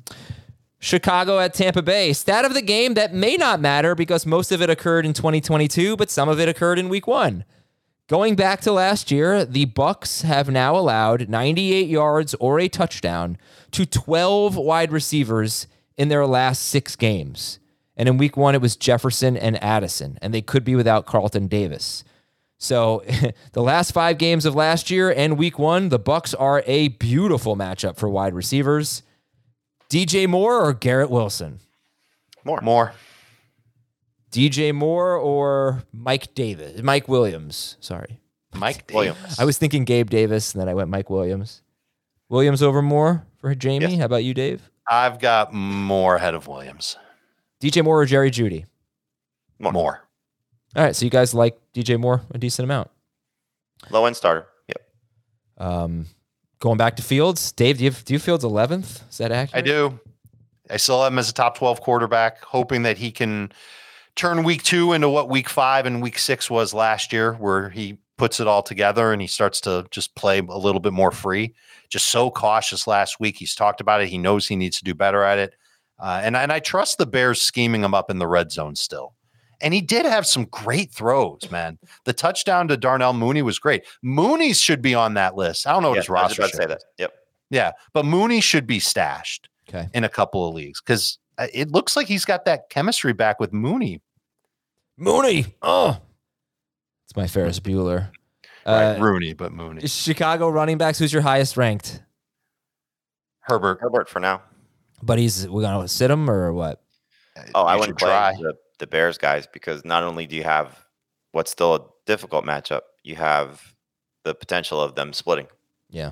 Chicago at Tampa Bay. Stat of the game that may not matter because most of it occurred in 2022, but some of it occurred in week 1. Going back to last year, the Bucs have now allowed 98 yards or a touchdown to 12 wide receivers in their last 6 games. And in week 1 it was Jefferson and Addison, and they could be without Carlton Davis. So, the last 5 games of last year and week 1, the Bucs are a beautiful matchup for wide receivers. DJ Moore or Garrett Wilson? More. More. DJ Moore or Mike Davis? Mike Williams. Sorry. Mike Williams. I was thinking Gabe Davis and then I went Mike Williams. Williams over Moore for Jamey. Yes. How about you, Dave? I've got more ahead of Williams. DJ Moore or Jerry Jeudy? More. More. All right. So you guys like DJ Moore a decent amount. Low end starter. Yep. Um, going back to Fields, Dave, do you have, do you Fields 11th? Is that accurate? I do. I still have him as a top 12 quarterback, hoping that he can turn week two into what week five and week six was last year, where he puts it all together and he starts to just play a little bit more free. Just so cautious last week. He's talked about it. He knows he needs to do better at it. Uh, and, and I trust the Bears scheming him up in the red zone still. And he did have some great throws, man. The touchdown to Darnell Mooney was great. Mooney should be on that list. I don't know what Yeah, his I was roster about to say that. Yep. Yeah, but Mooney should be stashed Okay. in a couple of leagues because it looks like he's got that chemistry back with Mooney. Mooney. Oh, it's my Ferris Bueller. right, Uh, Rooney, but Mooney. Chicago running backs. Who's your highest ranked? Herbert. Herbert for now. But he's we're gonna sit him or what? Oh, I you wouldn't should play try. the, the Bears guys because not only do you have what's still a difficult matchup, you have the potential of them splitting. Yeah.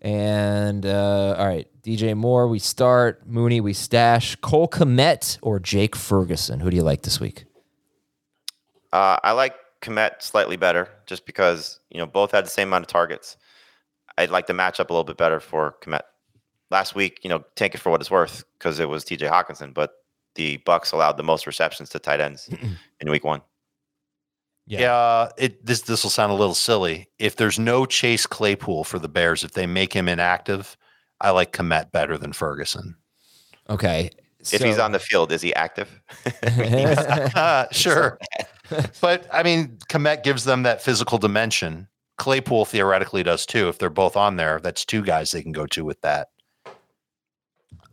And uh, all right, DJ Moore, we start. Mooney, we stash. Cole Kmet or Jake Ferguson? Who do you like this week? Uh, I like Kmet slightly better just because, you know, both had the same amount of targets. I'd like the matchup a little bit better for Kmet. Last week, you know, take it for what it's worth because it was TJ Hockenson, but the Bucs allowed the most receptions to tight ends in week one. Yeah, it this this will sound a little silly. If there's no Chase Claypool for the Bears, if they make him inactive, I like Kmet better than Ferguson. Okay. If he's on the field, is he active? uh, sure. but I mean, Kmet gives them that physical dimension. Claypool theoretically does too. If they're both on there, that's two guys they can go to with that.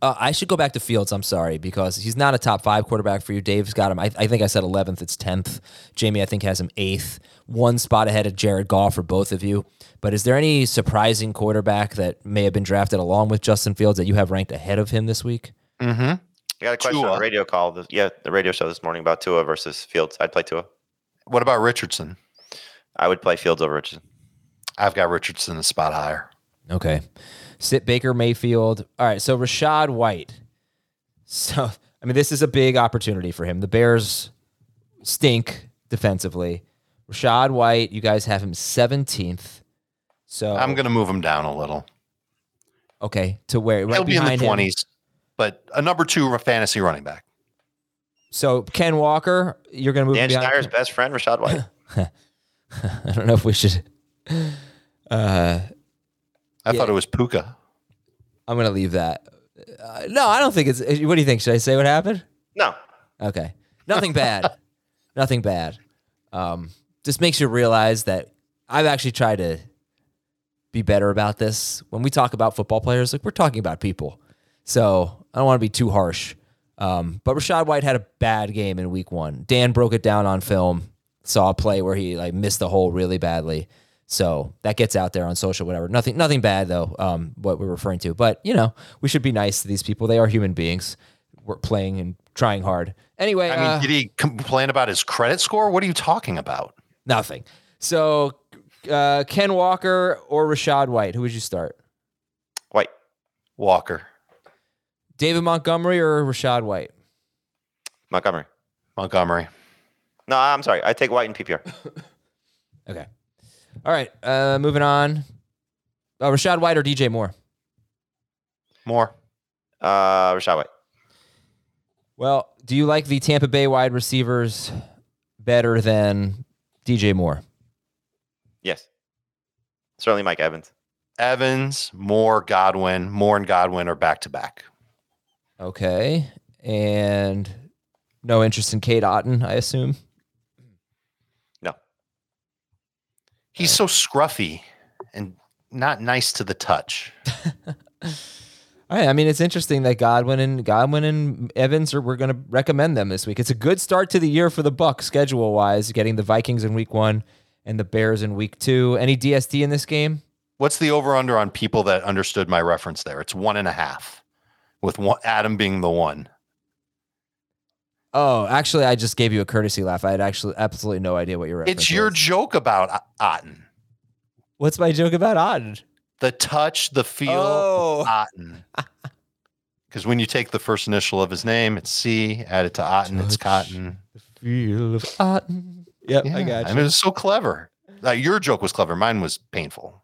Uh, I should go back to Fields. I'm sorry because he's not a top five quarterback for you. Dave's got him. I, I think I said 11th. It's 10th. Jamey, I think has him eighth. One spot ahead of Jared Goff for both of you. But is there any surprising quarterback that may have been drafted along with Justin Fields that you have ranked ahead of him this week? Mm-hmm. I got a question Tua. on the radio call. This, yeah, the radio show this morning about Tua versus Fields. I'd play Tua. What about Richardson? I would play Fields over Richardson. I've got Richardson a spot higher. Okay. Sit Baker Mayfield. All right. So Rachaad White. So, I mean, this is a big opportunity for him. The Bears stink defensively. Rachaad White, you guys have him 17th. So I'm going to move him down a little. Okay. To where? Right He'll be in the behind him. twenties, but a number two fantasy running back. So Ken Walker, you're going to move Dan Schneider's best friend, Rachaad White. I don't know if we should. Uh, I Yeah. thought it was Puka. I'm going to leave that. Uh, no, I don't think it's. What do you think? Should I say what happened? no. Okay. Nothing bad. Nothing bad. Um, just makes you realize that I've actually tried to be better about this. When we talk about football players, like we're talking about people. So I don't want to be too harsh. Um, but Rachaad White had a bad game in week one. Dan broke it down on film, saw a play where he like missed the hole really badly. So that gets out there on social, whatever. Nothing, nothing bad though. Um, what we're referring to, but you know, we should be nice to these people. They are human beings. We're playing and trying hard. Anyway, I mean, uh, did he complain about his credit score? What are you talking about? nothing. So uh, Ken Walker or Rachaad White, who would you start? White. Walker, David Montgomery or Rachaad White? Montgomery. Montgomery. No, I'm sorry. I take White in PPR. Okay. All right. Uh, moving on. Uh, Rachaad White or DJ Moore? More. Uh, Rachaad White. Well, do you like the Tampa Bay wide receivers better than DJ Moore? Yes. Certainly Mike Evans. Evans, Moore, Godwin. Moore and Godwin are back to back. Okay. And no interest in Cade Otton, I assume. No. He's so scruffy and not nice to the touch. All right. I mean, it's interesting that Godwin and Godwin and Evans are. We're going to recommend them this week. It's a good start to the year for the Bucs schedule wise. Getting the Vikings in week one and the Bears in week two. Any DST in this game? What's the over under on people that understood my reference there? It's one and a half, with one, Adam being the one. Oh, actually, I just gave you a courtesy laugh. I had actually absolutely no idea what your reference. It's your was. joke about O- Otton. What's my joke about Otton? The touch, the feel Oh. of Otton. Because when you take the first initial of his name, it's C, add it to Otton, it's Cotton. The Feel of Otton. Yep, I Yeah, got And you. it was so clever. Uh, your joke was clever. Mine was painful.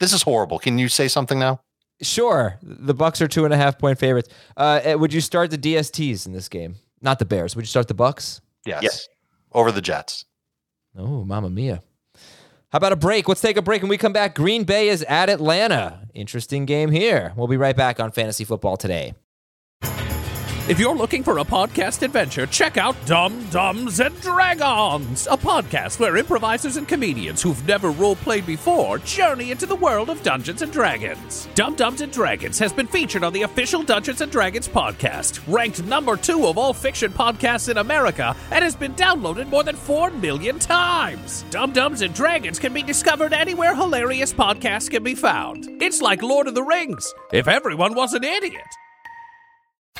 This is horrible. Can you say something now? Sure. The Bucs are two and a half point favorites. Uh, eh, would you start the DSTs in this game? Not the Bears. Would you start the Bucs? Yes. Yes. Over the Jets. Oh, mamma mia. How about a break? Let's take a break and we come back. Green Bay is at Atlanta. Interesting game here. We'll be right back on Fantasy Football today. If you're looking for a podcast adventure, check out Dumb Dumbs and Dragons, a podcast where improvisers and comedians who've never role played before journey into the world of Dungeons and Dragons. Dumb Dumbs and Dragons has been featured on the official Dungeons and Dragons podcast, ranked number two of all fiction podcasts in America, and has been downloaded more than 4 million times. Dumb Dumbs and Dragons can be discovered anywhere hilarious podcasts can be found. It's like Lord of the Rings, if everyone was an idiot.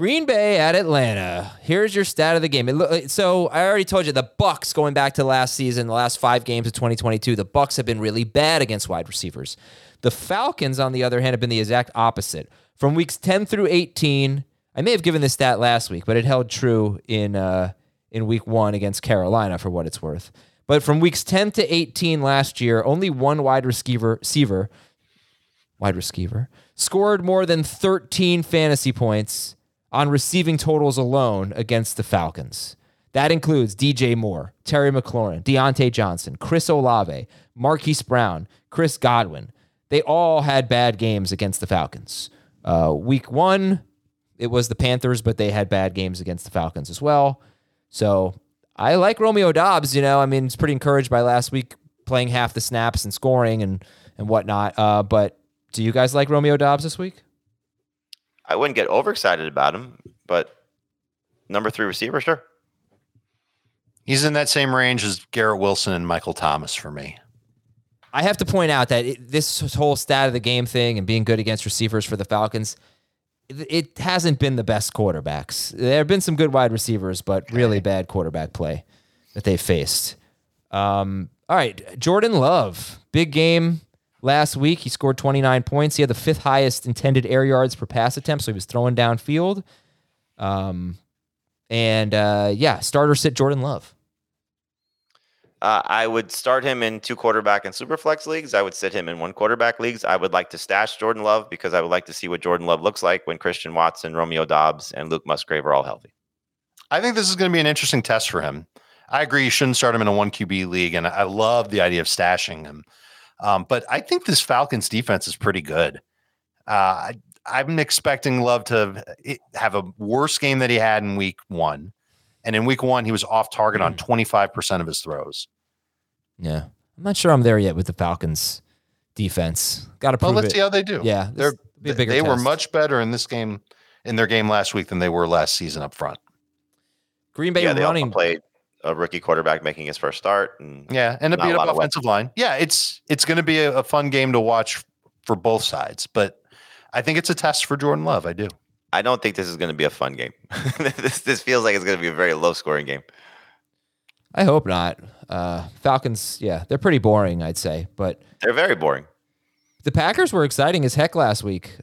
Green Bay at Atlanta. Here's your stat of the game. so I already told you the Bucs going back to last season, the last five games of 2022, the Bucs have been really bad against wide receivers. The Falcons, on the other hand, have been the exact opposite. From weeks 10 through 18, I may have given this stat last week, but it held true in uh, in week one against Carolina for what it's worth. But from weeks 10 to 18 last year, only one wide receiver, receiver wide receiver, scored more than 13 fantasy points on receiving totals alone against the Falcons. That includes DJ Moore, Terry McLaurin, Diontae Johnson, Chris Olave, Marquise Brown, Chris Godwin. They all had bad games against the Falcons. Uh, week one, it was the Panthers, but they had bad games against the Falcons as well. So I like Romeo Doubs. You know, I mean, it's pretty encouraged by last week playing half the snaps and scoring and and whatnot. Uh, but do you guys like Romeo Doubs this week? I wouldn't get overexcited about him, but number three receiver, sure. He's in that same range as Garrett Wilson and Michael Thomas for me. I have to point out that it, this whole stat of the game thing and being good against receivers for the Falcons, it, it hasn't been the best quarterbacks. There have been some good wide receivers, but really bad quarterback play that they faced. Um, all right, Jordan Love, big game last week. He scored 29 points. He had the fifth highest intended air yards per pass attempt, so he was throwing downfield. Um, and uh, yeah, starter sit Jordan Love. Uh, I would start him in two quarterback and super flex leagues. I would sit him in one quarterback leagues. I would like to stash Jordan Love because I would like to see what Jordan Love looks like when Christian Watson, Romeo Doubs, and Luke Musgrave are all healthy. I think this is going to be an interesting test for him. I agree you shouldn't start him in a one QB league, and I love the idea of stashing him. Um, but I think this Falcons defense is pretty good. Uh, I, am expecting Love to have a worse game that he had in week one. And in week one, he was off target on 25% mm. of his throws. Yeah. I'm not sure I'm there yet with the Falcons defense. Got to prove Well, let's it. see how they do. Yeah. They're, they test. were much better in this game, in their game last week than they were last season up front. Green Bay yeah, they running. played a rookie quarterback making his first start. And yeah, and a beat up offensive line. Yeah, it's it's going to be a, a, fun game to watch for both sides, but I think it's a test for Jordan Love. I do. I don't think this is going to be a fun game. this this feels like it's going to be a very low scoring game. I hope not. Uh, Falcons, yeah, they're pretty boring, I'd say, but they're very boring. The Packers were exciting as heck last week.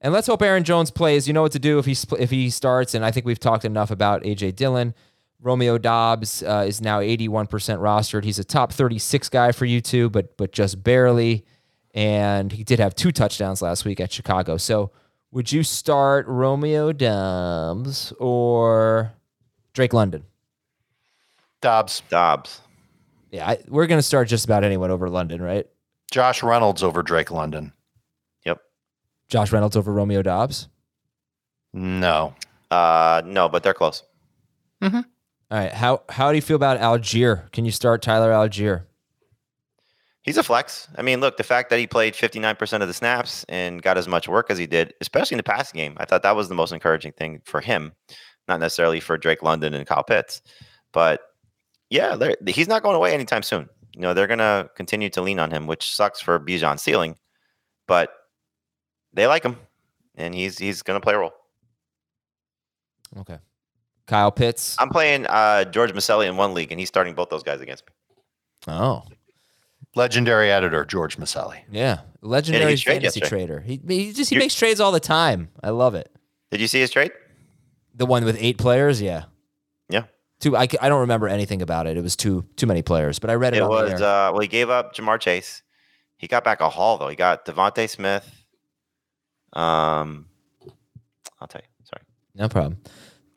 And let's hope Aaron Jones plays. You know what to do if he if he starts. And I think we've talked enough about AJ Dillon. Romeo Doubs uh, is now 81% rostered. He's a top 36 guy for you two, but but just barely. And he did have two touchdowns last week at Chicago. So would you start Romeo Doubs or Drake London? Doubs. Doubs. Yeah, I, we're going to start just about anyone over London, right? Josh Reynolds over Drake London. Yep. Josh Reynolds over Romeo Doubs? No. Uh, no, but they're close. Mm-hmm. All right. How how do you feel about Allgeier? Can you start Tyler Allgeier? He's a flex. I mean, look, the fact that he played 59% of the snaps and got as much work as he did, especially in the passing game, I thought that was the most encouraging thing for him, not necessarily for Drake London and Kyle Pitts. But yeah, he's not going away anytime soon. You know, they're going to continue to lean on him, which sucks for Bijan ceiling, but they like him and he's he's going to play a role. Okay. Kyle Pitts. I'm playing uh, George Maselli in one league, and he's starting both those guys against me. Oh, legendary editor George Maselli. Yeah, legendary fantasy trader. He, he just he You're, makes trades all the time. I love it. Did you see his trade? The one with eight players. Yeah. Yeah. Two. I, I don't remember anything about it. It was too too many players, but I read it. It was. Uh, well, he gave up Ja'Marr Chase. He got back a haul though. He got DeVonta Smith. Um, I'll tell you. Sorry. No problem.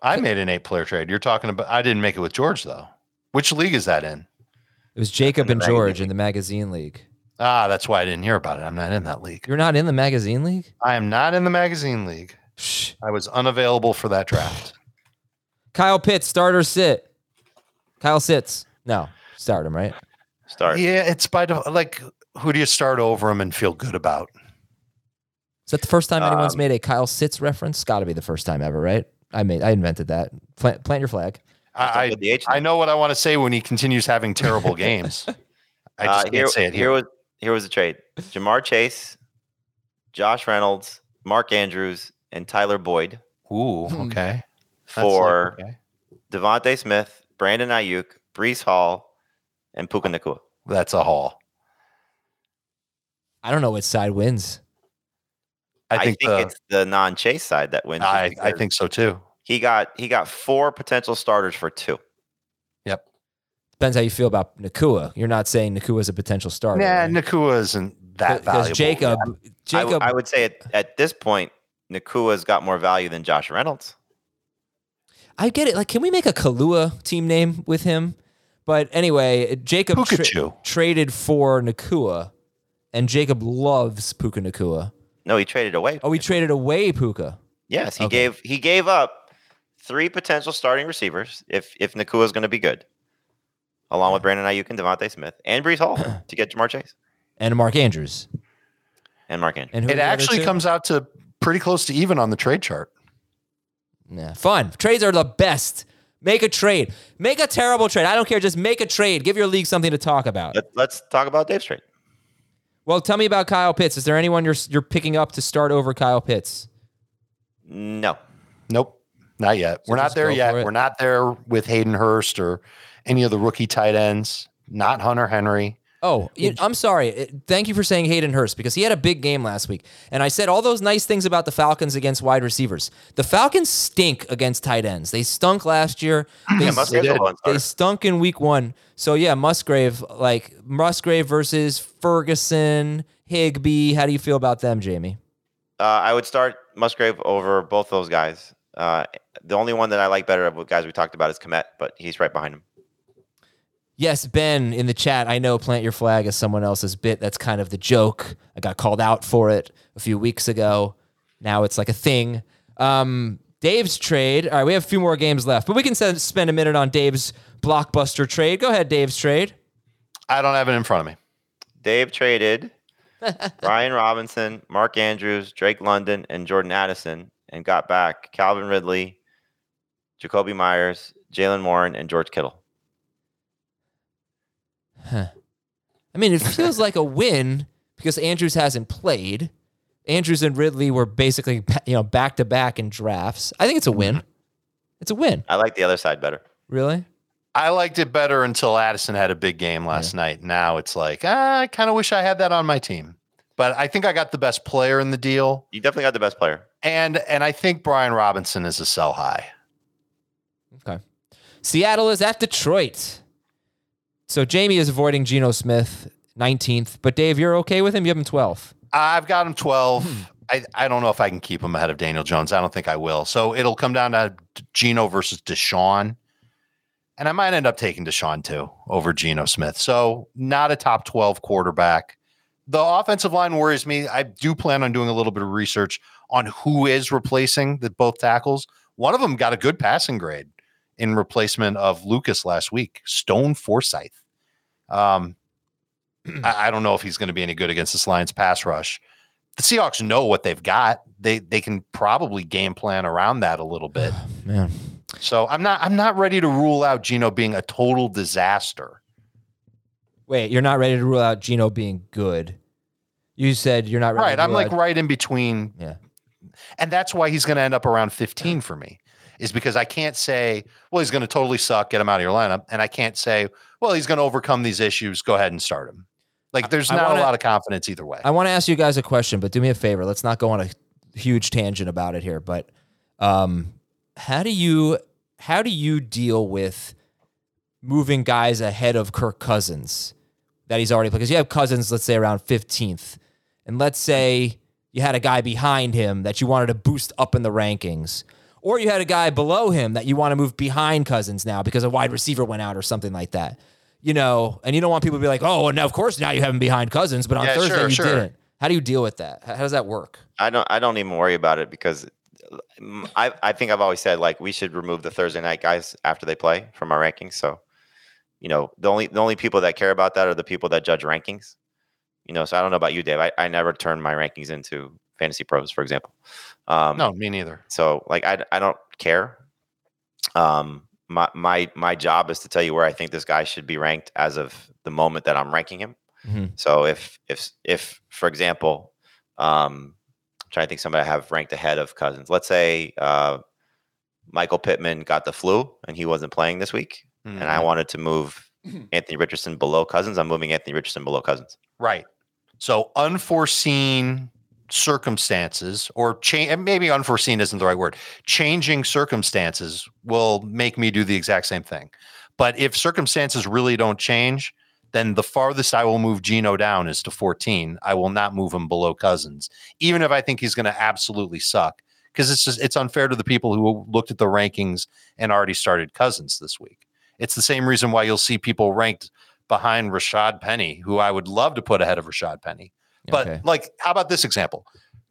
I made an eight player trade. You're talking about I didn't make it with George though. Which league is that in? It was Jacob and George in the magazine league. Ah, that's why I didn't hear about it. I'm not in that league. You're not in the magazine league? I am not in the magazine league. Psh. I was unavailable for that draft. Kyle Pitts, starter sit. Kyle sits. No, start him, right? Start. Yeah, it's by the, like who do you start over him and feel good about? Is that the first time anyone's um, made a Kyle sits reference? Got to be the first time ever, right? I made I invented that. Plant, plant your flag. I I, I know what I want to say when he continues having terrible games. I just uh, here, can't say it here. Here was here was a trade: Ja'Marr Chase, Josh Reynolds, Mark Andrews, and Tyler Boyd. Ooh, okay. For like, okay. DeVonta Smith, Brandon Aiyuk, Breece Hall, and Puka Nacua. That's a haul. I don't know which side wins. I think, the, it's the non-chase side that wins. I, I think so too. he got he got four potential starters for two. Yep. Depends how you feel about Nacua. You're not saying Nacua is a potential starter. Yeah, right? Nacua isn't that because valuable. Jacob, I, w- Jacob, I would say at, at this point, Nacua's got more value than Josh Reynolds. I get it. Like, can we make a Kalua team name with him? But anyway, Jacob tra- traded for Nacua, and Jacob loves Puka Nacua. No, he traded away. Oh, he traded away Puka. Yes, he Okay. gave he gave up three potential starting receivers if if Nacua is going to be good, along with Brandon Aiyuk and DeVonta Smith and Breece Hall to get Ja'Marr Chase and Mark Andrews and Mark Andrews. And It actually comes out to pretty close to even on the trade chart. Yeah, fun. Trades are the best. Make a trade. Make a terrible trade. I don't care. Just make a trade. Give your league something to talk about. Let, let's talk about Dave's trade. Well, tell me about Kyle Pitts. Is there anyone you're you're picking up to start over Kyle Pitts? No, Nope, not yet. We're not there yet. We're not there with Hayden Hurst or any of the rookie tight ends. Not Hunter Henry. Oh, you- I'm sorry. Thank you for saying Hayden Hurst because he had a big game last week. And I said all those nice things about the Falcons against wide receivers. The Falcons stink against tight ends. They stunk last year. They, Yeah, Musgrave's a one they stunk in week one. So yeah, Musgrave, like Musgrave versus Ferguson, Higbee. How do you feel about them, Jamey? uh, I would start Musgrave over both those guys. Uh, the only one that I like better of the guys we talked about is Kmet, but he's right behind him. Yes, Ben in the chat. I know plant your flag as someone else's bit. That's kind of the joke. I got called out for it a few weeks ago. Now it's like a thing. Um, Dave's trade. All right, we have a few more games left, but we can send, spend a minute on Dave's blockbuster trade. Go ahead, Dave's trade. I don't have it in front of me. Dave traded Brian Robinson, Mark Andrews, Drake London, and Jordan Addison, and got back Calvin Ridley, Jakobi Meyers, Jaylen Warren, and George Kittle. I mean, it feels like a win because Andrews hasn't played. Andrews and Ridley were basically you know back to back in drafts. I think it's a win. It's a win. I like the other side better. Really? I liked it better until Addison had a big game last night. Now it's like, ah, I kind of wish I had that on my team. But I think I got the best player in the deal. You definitely got the best player. And and I think Brian Robinson is a sell high. Okay. Seattle is at Detroit. So Jamey is avoiding Geno Smith, 19th. But Dave, you're okay with him? You have him 12th. I've got him 12. Hmm. I, I don't know if I can keep him ahead of Daniel Jones. I don't think I will. So it'll come down to Geno versus Deshaun. And I might end up taking Deshaun too over Geno Smith. So not a top 12 quarterback. The offensive line worries me. I do plan on doing a little bit of research on who is replacing the both tackles. One of them got a good passing grade in replacement of Lucas last week, Stone Forsythe. Um, I, I don't know if he's going to be any good against this Lions pass rush. The Seahawks know what they've got. They they can probably game plan around that a little bit. Man. So I'm not I'm not ready to rule out Geno being a total disaster. Wait, you're not ready to rule out Geno being good. You said you're not ready Right. I'm like out- right in between. Yeah. And that's why he's going to end up around 15 for me, is because I can't say, well, he's going to totally suck, get him out of your lineup. And I can't say, well, he's going to overcome these issues, go ahead and start him. Like there's I not wanna- a lot of confidence either way. I want to ask you guys a question, but do me a favor. Let's not go on a huge tangent about it here. But um, how do you how do you deal with moving guys ahead of Kirk Cousins that he's already because you have Cousins, let's say around 15th, and let's say you had a guy behind him that you wanted to boost up in the rankings. Or you had a guy below him that you want to move behind Cousins now because a wide receiver went out or something like that. You know, and you don't want people to be like, oh, now of course now you have him behind Cousins, but on Yeah, Thursday sure, you sure. didn't. How do you deal with that? How how does that work? I don't. I don't even worry about it because mm, I. I think I've always said like we should remove the Thursday night guys after they play from our rankings. So, you know, the only the only people that care about that are the people that judge rankings. You know, so I don't know about you, Dave. I, I never turn my rankings into FantasyPros, for example. Um, no, me neither. So like I I don't care. Um my my my job is to tell you where I think this guy should be ranked as of the moment that I'm ranking him. Mhm. So if if if for example, um I'm trying to think somebody I have ranked ahead of Cousins. Let's say uh, Michael Pittman got the flu and he wasn't playing this week, and I Mhm. wanted to move Anthony Richardson below Cousins. I'm moving Anthony Richardson below Cousins. Right. So unforeseen circumstances or change maybe unforeseen isn't the right word. Changing circumstances will make me do the exact same thing. But if circumstances really don't change, then the farthest I will move Geno down is to 14. I will not move him below Cousins, even if I think he's going to absolutely suck. Because it's just it's unfair to the people who looked at the rankings and already started Cousins this week. It's the same reason why you'll see people ranked behind Rashaad Penny, who I would love to put ahead of Rashaad Penny. But Okay. like, how about this example?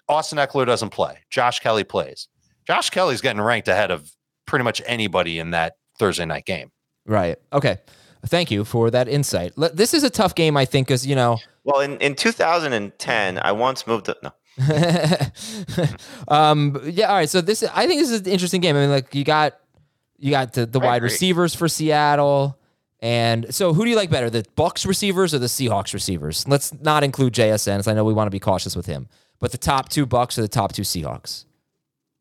Austin Ekeler doesn't play. Josh Kelley plays. Josh Kelley's getting ranked ahead of pretty much anybody in that Thursday night game. Right. Okay. Thank you for that insight. Let- This is a tough game, I think, because you know. Well, in, in 2010, I once moved to no. um. Yeah. All right. So this, I think this is an interesting game. I mean, like you got, you got the, the wide agree. receivers for Seattle, and so who do you like better, the Bucs receivers or the Seahawks receivers? Let's not include JSN, as I know we want to be cautious with him. But the top two Bucs or the top two Seahawks?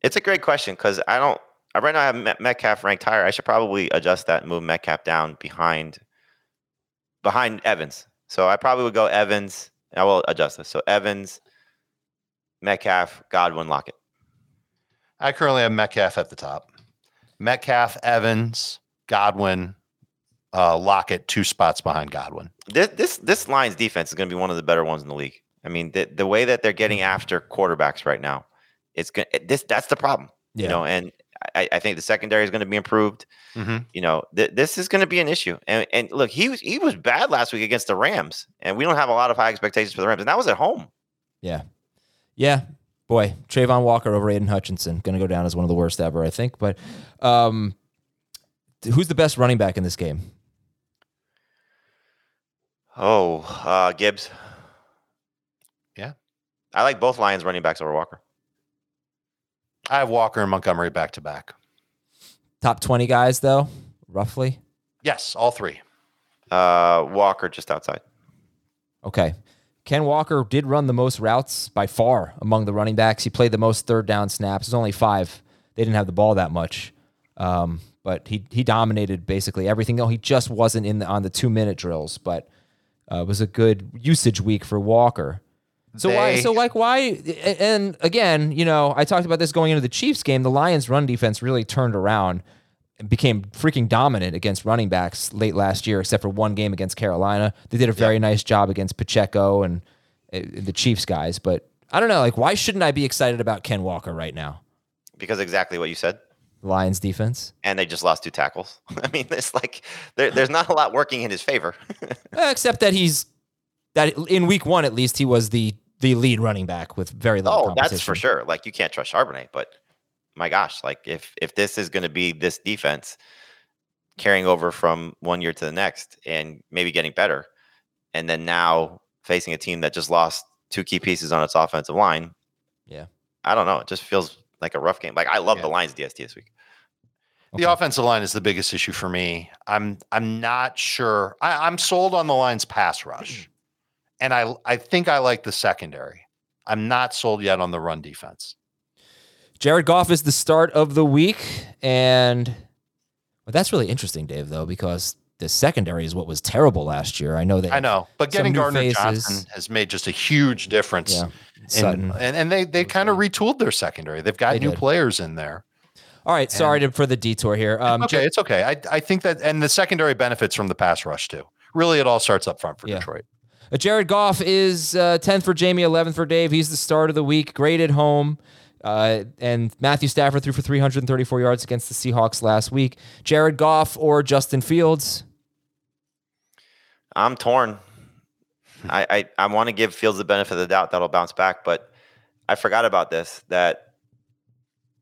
It's a great question because I don't. I right now have Metcalf ranked higher. I should probably adjust that and move Metcalf down behind behind Evans. So I probably would go Evans. I will adjust this. So Evans, Metcalf, Godwin, Lockett. I currently have Metcalf at the top. Metcalf, Evans, Godwin, uh, Lockett, two spots behind Godwin. This this this Lions defense is going to be one of the better ones in the league. I mean, the the way that they're getting after quarterbacks right now, it's gonna this that's the problem. Yeah. You know, and I, I think the secondary is going to be improved. Mhm. You know, th- this is going to be an issue. And and look, he was he was bad last week against the Rams, and we don't have a lot of high expectations for the Rams, and that was at home. Yeah. Yeah. Boy, Travon Walker over Aidan Hutchinson going to go down as one of the worst ever, I think. But um, who's the best running back in this game? Oh, uh, Gibbs. Yeah. I like both Lions running backs over Walker. I have Walker and Montgomery back to back. Top 20 guys, though, roughly? Yes, all three. Uh, Walker just outside. Okay. Ken Walker did run the most routes by far among the running backs. He played the most third down snaps. There's only five. They didn't have the ball that much. Um, but he he dominated basically everything. No, he just wasn't in the, on the two minute drills, but uh, was a good usage week for Walker. So why? So like why? And again, you know, I talked about this going into the Chiefs game. The Lions' run defense really turned around and became freaking dominant against running backs late last year, except for one game against Carolina. They did a very nice job against Pacheco and uh, the Chiefs guys. But I don't know, like why shouldn't I be excited about Ken Walker right now? Because exactly what you said. Lions defense, And they just lost two tackles. I mean, it's like there, there's not a lot working in his favor. Except that he's that in week one at least he was the the lead running back with very little. oh, that's for sure. Like you can't trust Charbonnet, but my gosh, like if if this is going to be this defense carrying over from one year to the next and maybe getting better, and then now facing a team that just lost two key pieces on its offensive line, Yeah. I don't know. It just feels like a rough game. Like I love Yeah. the Lions DST this week. The offensive line is the biggest issue for me. I'm I'm not sure. I, I'm sold on the line's pass rush, mm-hmm. and I I think I like the secondary. I'm not sold yet on the run defense. Jared Goff is the start of the week, and well, that's really interesting, Dave. Though because the secondary is what was terrible last year. I know that I know, but getting Gardner faces. Johnson has made just a huge difference. Yeah, in- and and they they kind of retooled their secondary. They've got They new did. players in there. All right, sorry to, for the detour here. Um, okay, it's okay. I I think that and the secondary benefits from the pass rush too. Really, it all starts up front for Yeah. Detroit. Uh, Jared Goff is uh, 10th for Jamey, 11th for Dave. He's the start of the week. Great at home. Uh, and Matthew Stafford threw for 334 yards against the Seahawks last week. Jared Goff or Justin Fields? I'm torn. I I, I want to give Fields the benefit of the doubt that'll bounce back, but I forgot about this that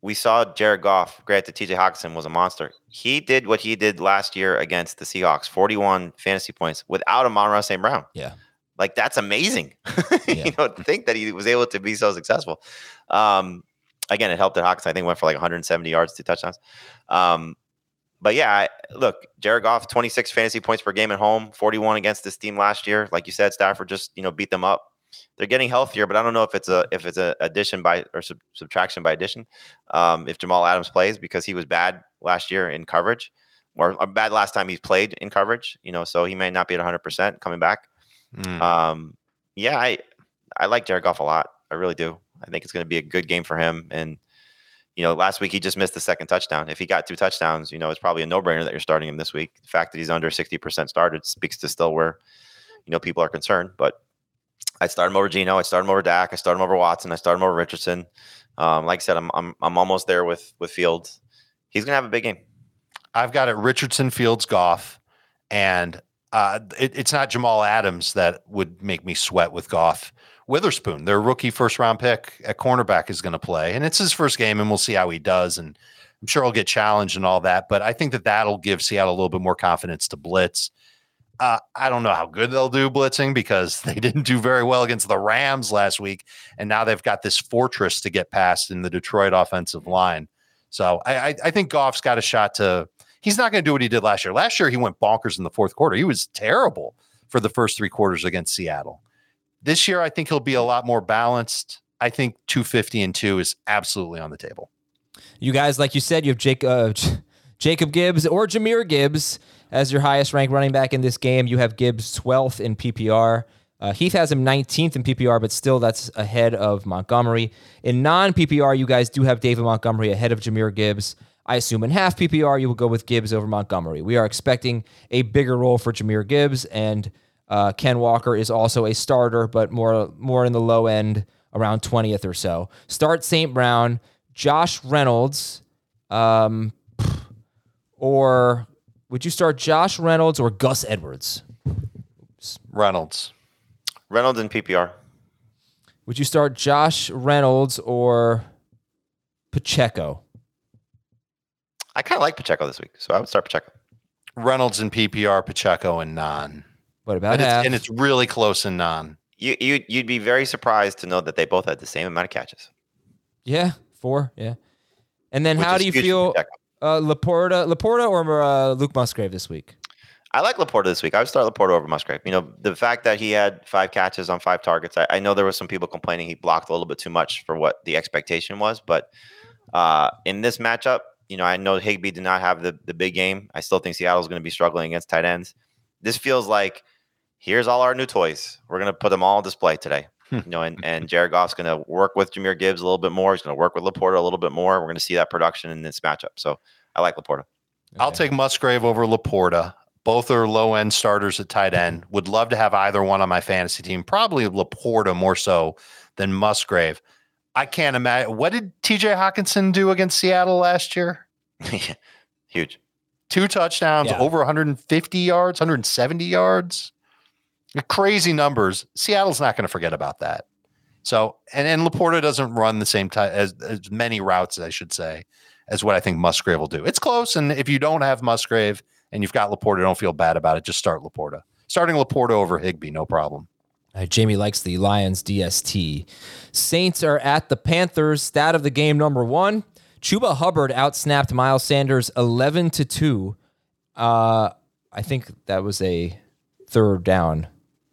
we saw Jared Goff. Granted, TJ Hockenson was a monster. He did what he did last year against the Seahawks 41 fantasy points without Amon St. Brown. Yeah. Like, that's amazing. Yeah. you know, to think that he was able to be so successful. Um, again, it helped that Hockenson, I think, went for like 170 yards, two touchdowns. Um, but yeah, I, look, Jared Goff, 26 fantasy points per game at home, 41 against this team last year. Like you said, Stafford just, you know, beat them up. they're getting healthier, but I don't know if it's a if it's a addition by or sub, subtraction by addition. Um, if Jamal Adams plays because he was bad last year in coverage, or, or bad last time he played in coverage, you know, so he may not be at 100 percent coming back. Mm. Um, yeah, I I like Jared Goff a lot. I really do. I think it's going to be a good game for him. And you know, last week he just missed the second touchdown. If he got two touchdowns, you know, it's probably a no brainer that you're starting him this week. The fact that he's under 60 percent started speaks to still where you know people are concerned, but I started him over Geno. I started him over Dak. I started him over Watson. I started him over Richardson. Um, like I said, I'm I'm I'm almost there with with Fields. He's gonna have a big game. I've got it Richardson, Fields, Goff, and uh, it, it's not Jamal Adams that would make me sweat with Goff. Witherspoon, their rookie first round pick at cornerback, is going to play, and it's his first game, and we'll see how he does. And I'm sure he'll get challenged and all that, but I think that that'll give Seattle a little bit more confidence to blitz. Uh, I don't know how good they'll do blitzing because they didn't do very well against the Rams last week, and now they've got this fortress to get past in the Detroit offensive line. So I, I, I think Goff's got a shot to. He's not going to do what he did last year. Last year he went bonkers in the fourth quarter. He was terrible for the first three quarters against Seattle. This year I think he'll be a lot more balanced. I think 250 and two is absolutely on the table. You guys, like you said, you have Jake, uh, Jacob Gibbs or Jahmyr Gibbs as your highest ranked running back in this game. You have Gibbs 12th in PPR. Uh, Heath has him 19th in PPR, but still that's ahead of Montgomery. In non PPR, you guys do have David Montgomery ahead of Jahmyr Gibbs. I assume in half PPR, you will go with Gibbs over Montgomery. We are expecting a bigger role for Jahmyr Gibbs, and uh, Ken Walker is also a starter, but more more in the low end, around 20th or so. Start St. Brown, Josh Reynolds, um, or would you start Josh Reynolds or Gus Edwards? Reynolds. Reynolds in PPR. Would you start Josh Reynolds or Pacheco? I kind of like Pacheco this week, so I would start Pacheco. Reynolds in PPR, Pacheco and non. What about half? it's, and it's really close in non. You you you'd be very surprised to know that they both had the same amount of catches. Yeah, four. Yeah. And then Which how do you feel uh, LaPorta, LaPorta or uh, Luke Musgrave this week? I like LaPorta this week. I would start LaPorta over Musgrave. You know, the fact that he had five catches on five targets. I, I know there was some people complaining he blocked a little bit too much for what the expectation was, but uh, in this matchup, you know, I know Higbee did not have the the big game. I still think Seattle's going to be struggling against tight ends. This feels like here's all our new toys. We're going to put them all on display today. Hmm. you know, and, and Jared Goff's going to work with Jahmyr Gibbs a little bit more. He's going to work with LaPorta a little bit more. We're going to see that production in this matchup. So I like LaPorta. I'll take Musgrave over LaPorta. Both are low end starters at tight end. Would love to have either one on my fantasy team. Probably LaPorta more so than Musgrave. I can't imagine. What did TJ Hockenson do against Seattle last year? Huge. Two touchdowns, Yeah. over 150 yards, 170 yards. Crazy numbers. Seattle's not going to forget about that. So, and and LaPorta doesn't run the same type as as many routes, I should say, as what I think Musgrave will do. It's close, and if you don't have Musgrave and you've got LaPorta, don't feel bad about it. Just start LaPorta. Starting LaPorta over Higbee, no problem. Uh, Jamey likes the Lions DST. Saints are at the Panthers. Stat of the game number one. Chuba Hubbard outsnapped Miles Sanders 11 to 2. Uh, I think that was a third down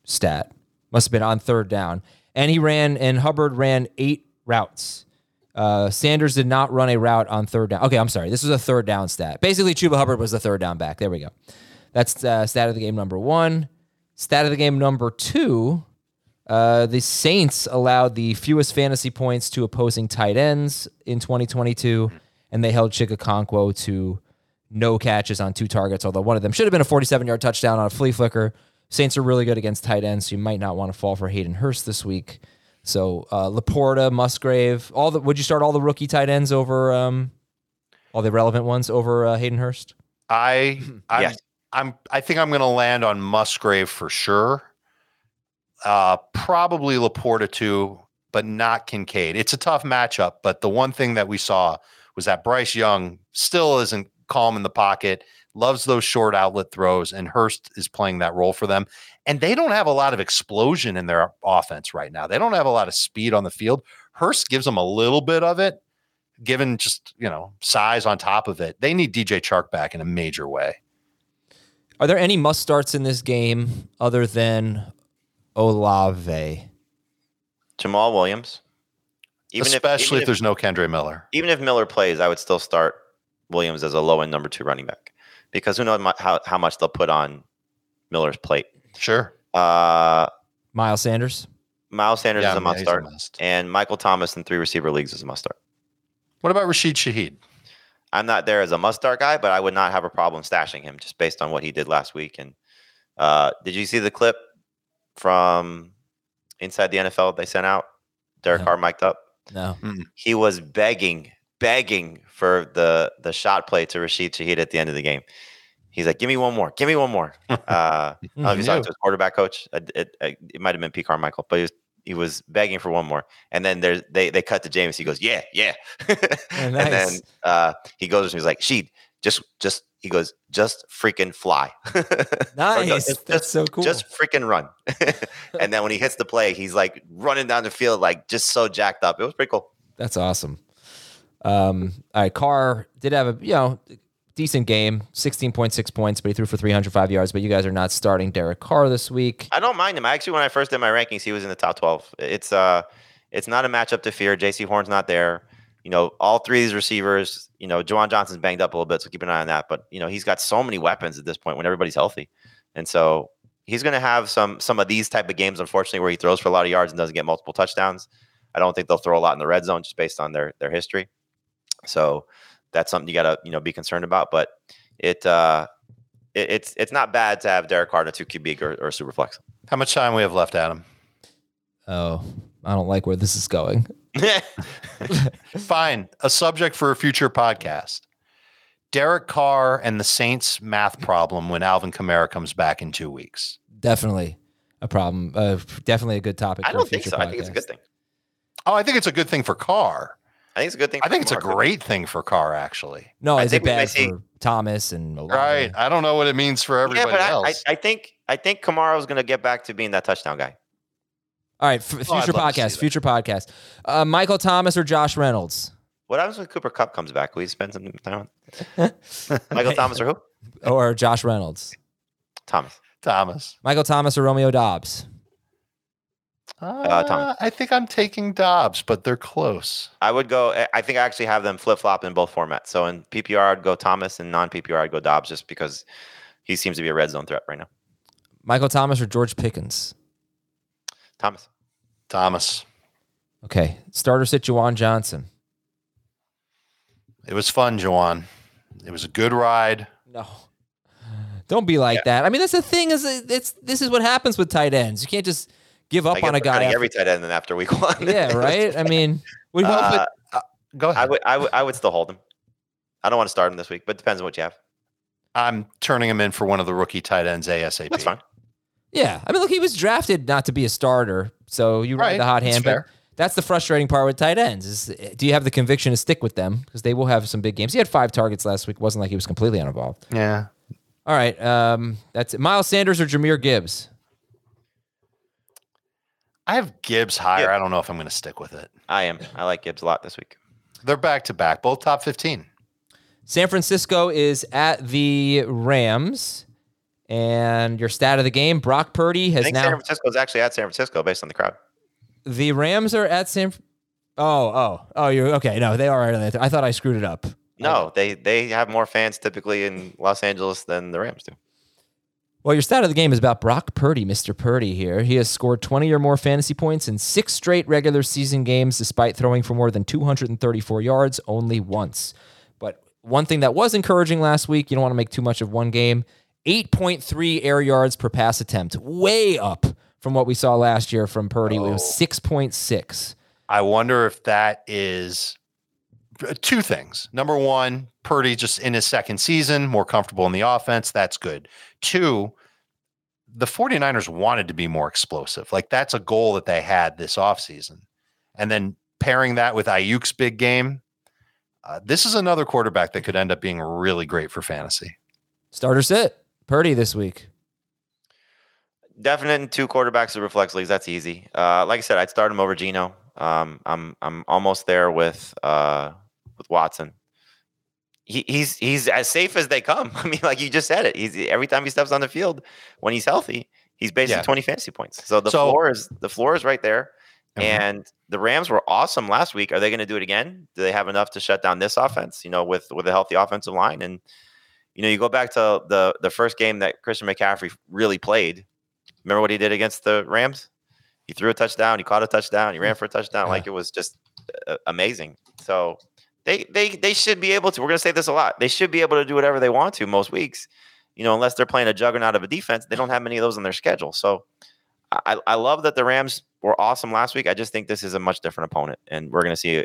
stat. Must have been on third down. And he ran, and Hubbard ran eight routes. Uh, Sanders did not run a route on third down. Okay, I'm sorry. This was a third down stat. Basically, Chuba Hubbard was the third down back. There we go. That's uh, stat of the game number one. Stat of the game number two. Uh, the Saints allowed the fewest fantasy points to opposing tight ends in 2022, and they held Chig Okonkwo to no catches on two targets, although one of them should have been a 47 yard touchdown on a flea flicker. Saints are really good against tight ends, so you might not want to fall for Hayden Hurst this week. So uh, LaPorta, Musgrave, all the would you start all the rookie tight ends over um, all the relevant ones over uh, Hayden Hurst? I, I'm, Yes. I'm, I think I'm going to land on Musgrave for sure. Uh, probably LaPorta too, but not Kincaid. It's a tough matchup, but the one thing that we saw was that Bryce Young still isn't calm in the pocket, loves those short outlet throws, and Hurst is playing that role for them. And they don't have a lot of explosion in their offense right now. They don't have a lot of speed on the field. Hurst gives them a little bit of it, given just you know size on top of it. They need DJ Chark back in a major way. Are there any must starts in this game other than Olave? Jamaal Williams. Especially if, if there's no Kendre Miller. Even if Miller plays, I would still start Williams as a low end number two running back because who knows how, how much they'll put on Miller's plate. Sure. Uh, Miles Sanders. Miles Sanders yeah, is a must start, a must. and Michael Thomas in three receiver leagues is a must start. What about Rashid Shaheed? I'm not there as a must start guy, but I would not have a problem stashing him just based on what he did last week. And uh, did you see the clip from inside the NFL they sent out? Derek no. Carr mic'd up. No, he was begging, begging for the the shot play to Rashid Shaheed at the end of the game. He's like, "Give me one more, give me one more." Uh, I don't know if you talked to his quarterback coach. It, it, it might have been Pete Carmichael, but he was he was begging for one more. And then there's they they cut to James. He goes, "Yeah, yeah." oh, nice. And then uh, he goes and he's like, "Sheed, just just he goes, just freaking fly. nice. no, That's just, so cool. Just freaking run. and then when he hits the play, he's like running down the field, like just so jacked up. It was pretty cool. That's awesome. Um, all right, Carr did have a you know decent game, sixteen point six points, but he threw for three hundred five yards. But you guys are not starting Derek Carr this week. I don't mind him. Actually, when I first did my rankings, he was in the top twelve. It's uh, it's not a matchup to fear. Jaycee Horn's not there you know, all three of these receivers, you know, Juwan Johnson's banged up a little bit, so keep an eye on that. But you know, he's got so many weapons at this point when everybody's healthy, and so he's going to have some some of these type of games, unfortunately, where he throws for a lot of yards and doesn't get multiple touchdowns. I don't think they'll throw a lot in the red zone just based on their their history. So that's something you got to you know be concerned about. But it uh, it, it's it's not bad to have Derek Carr, in a two QB or, or super flex. How much time we have left, Adam? Oh, I don't like where this is going. Fine. A subject for a future podcast. Derek Carr and the Saints math problem when Alvin Kamara comes back in two weeks. Definitely a problem. Uh, definitely a good topic. I don't think so. Podcast. I think it's a good thing. Oh, I think it's a good thing for Carr. I think it's a good thing. I think it's a great thing for Carr, actually. No, is it bad for Thomas and right? I don't know what it means for everybody yeah, but else. I, I, I think I think Kamara is going to get back to being that touchdown guy. All right, f- oh, future oh, podcast. Future podcast. Uh, Michael Thomas or Josh Reynolds? What happens when Cooper Kupp comes back? Will you spend some time on Michael Thomas or who? Or Josh Reynolds? Thomas. Thomas. Michael Thomas or Romeo Doubs? Uh, uh, I think I'm taking Doubs, but they're close. I would go. I think I actually have them flip flop in both formats. So in PPR, I'd go Thomas, and non PPR, I'd go Doubs, just because he seems to be a red zone threat right now. Michael Thomas or George Pickens? Thomas. Thomas. Okay. Starter sit Juwan Johnson. It was fun, Juwan. It was a good ride. No. Don't be like yeah. that. I mean, that's the thing is it's this is what happens with tight ends. You can't just give up on a guy. After, every tight end then after week one. yeah, right. I mean, we uh, uh, go ahead. I would, I would, I would still hold him. I don't want to start him this week, but it depends on what you have. I'm turning him in for one of the rookie tight ends ASAP. That's fine. Yeah, I mean, look, he was drafted not to be a starter, so you ride right. the hot hand. That's but that's the frustrating part with tight ends is do you have the conviction to stick with them because they will have some big games. He had five targets last week. wasn't like he was completely uninvolved. Yeah. All right. Um, that's it. Miles Sanders or Jahmyr Gibbs. I have Gibbs higher. I don't know if I'm going to stick with it. I am. I like Gibbs a lot this week. They're back to back, both top 15. San Francisco is at the Rams. And your stat of the game: Brock Purdy has I think now. San Francisco is actually at San Francisco based on the crowd. The Rams are at San. Oh, oh, oh! You're okay. No, they are. I thought I screwed it up. No, they they have more fans typically in Los Angeles than the Rams do. Well, your stat of the game is about Brock Purdy, Mr. Purdy here. He has scored 20 or more fantasy points in six straight regular season games, despite throwing for more than 234 yards only once. But one thing that was encouraging last week, you don't want to make too much of one game, 8.3 air yards per pass attempt, way up from what we saw last year from Purdy. Oh. It was 6.6. I wonder if that is two things. Number one, Purdy just in his second season, more comfortable in the offense. That's good. Two, the 49ers wanted to be more explosive. Like that's a goal that they had this offseason. And then pairing that with Aiyuk's big game, uh, this is another quarterback that could end up being really great for fantasy. Starter sit. Purdy this week. Definite in two quarterbacks of reflex leagues. That's easy. Uh, like I said, I'd start him over Geno. Um, I'm I'm almost there with uh, with Watson. He, he's he's as safe as they come. I mean, like you just said it. He's every time he steps on the field when he's healthy, he's basically yeah. 20 fantasy points. So the so, floor is the floor is right there. Uh-huh. And the Rams were awesome last week. Are they going to do it again? Do they have enough to shut down this offense? You know, with with a healthy offensive line, and you know, you go back to the the first game that Christian McCaffrey really played. Remember what he did against the Rams? He threw a touchdown. He caught a touchdown. He ran mm. for a touchdown. Yeah. Like it was just uh, amazing. So they they they should be able to. We're going to say this a lot. They should be able to do whatever they want to most weeks. You know, unless they're playing a juggernaut of a defense, they don't have many of those on their schedule. So I, I love that the Rams were awesome last week. I just think this is a much different opponent, and we're going to see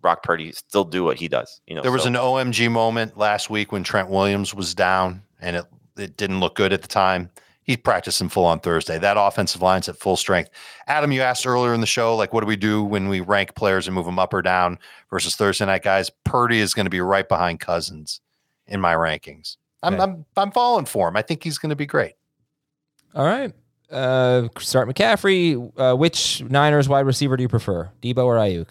Brock Purdy still do what he does. You know, There was so- an OMG moment last week when Trent Williams was down and it, it didn't look good at the time. He practiced in full on Thursday. That offensive line's at full strength. Adam, you asked earlier in the show, like, what do we do when we rank players and move them up or down versus Thursday night guys? Purdy is going to be right behind Cousins in my rankings. I'm, Okay. I'm, I'm falling for him. I think he's going to be great. All right. Uh, start McCaffrey. Uh, which Niners wide receiver do you prefer, Deebo or Aiyuk?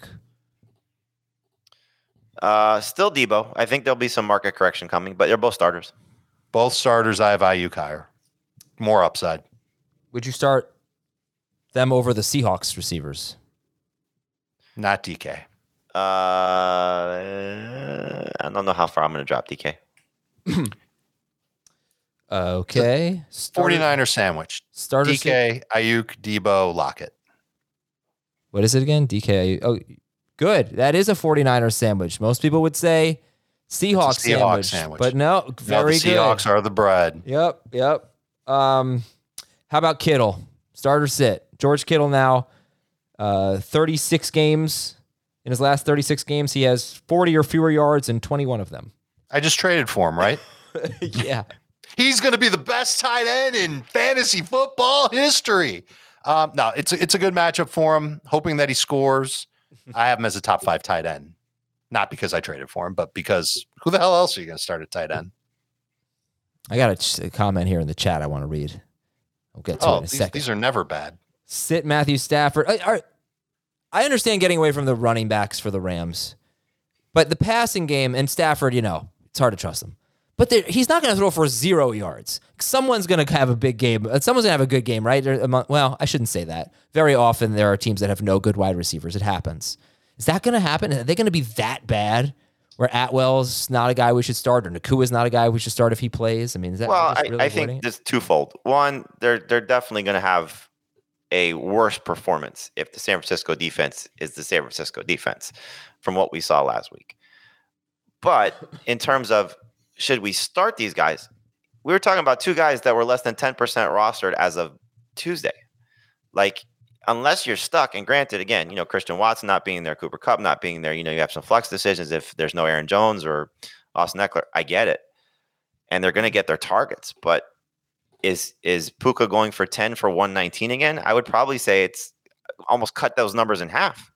Uh, still Deebo. I think there'll be some market correction coming, but they're both starters. Both starters, I have Aiyuk higher. More upside. Would you start them over the Seahawks receivers? Not DK. Uh, I don't know how far I'm going to drop DK. Okay. Starter- 49er sandwich. Starter DK, Aiyuk, Deebo, Lockett. What is it again? DK. Oh, good. That is a 49er sandwich. Most people would say Seahawks, It's a Seahawks sandwich, sandwich. But no, very no, the good. Seahawks are the bread. Yep, yep. Um, how about Kittle? Starter sit. George Kittle now, uh, 36 games. In his last 36 games, he has 40 or fewer yards in 21 of them. I just traded for him, right? yeah. He's going to be the best tight end in fantasy football history. Um, no, it's a, it's a good matchup for him. Hoping that he scores. I have him as a top five tight end, not because I traded for him, but because who the hell else are you going to start at tight end? I got a, ch- a comment here in the chat I want to read. We'll get to it Oh, in a these, second. these are never bad. Sit Matthew Stafford. I, I- I understand getting away from the running backs for the Rams, but the passing game and Stafford, you know, it's hard to trust him. But he's not going to throw for zero yards. Someone's going to have a big game. Uh, Someone's going to have a good game, right? Well, I shouldn't say that. Very often there are teams that have no good wide receivers. It happens. Is that going to happen? Are they going to be that bad? Where Atwell's not a guy we should start, or Nacua's not a guy we should start if he plays. I mean, is that Well, just I, I think it? there's twofold. One, they're they're definitely going to have a worse performance if the San Francisco defense is the San Francisco defense from what we saw last week. But in terms of should we start these guys, we were talking about two guys that were less than 10% rostered as of Tuesday. Like, unless you're stuck, and granted, again, you know, Christian Watson not being there, Cooper Kupp not being there, you know, you have some flex decisions if there's no Aaron Jones or Austin Ekeler. I get it. And they're going to get their targets. But is is Puka going for 10 for 119 again? I would probably say it's uh, almost cut those numbers in half.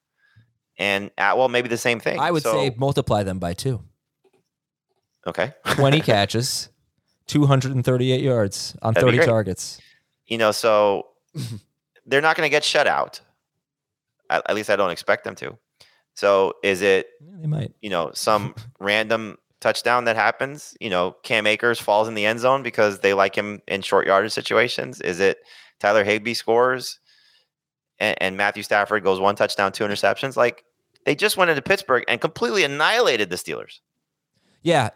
And uh, Atwell, maybe the same thing. I would So- say multiply them by two. okay. 20 catches, 238 yards on That'd 30 targets. you know, so they're not going to get shut out. At, at least I don't expect them to. So is it, They might. you know, some random touchdown that happens? You know, Cam Akers falls in the end zone because they like him in short yardage situations. Is it Tyler Higbee scores and, and Matthew Stafford goes one touchdown, two interceptions? Like they just went into Pittsburgh and completely annihilated the Steelers. Yeah.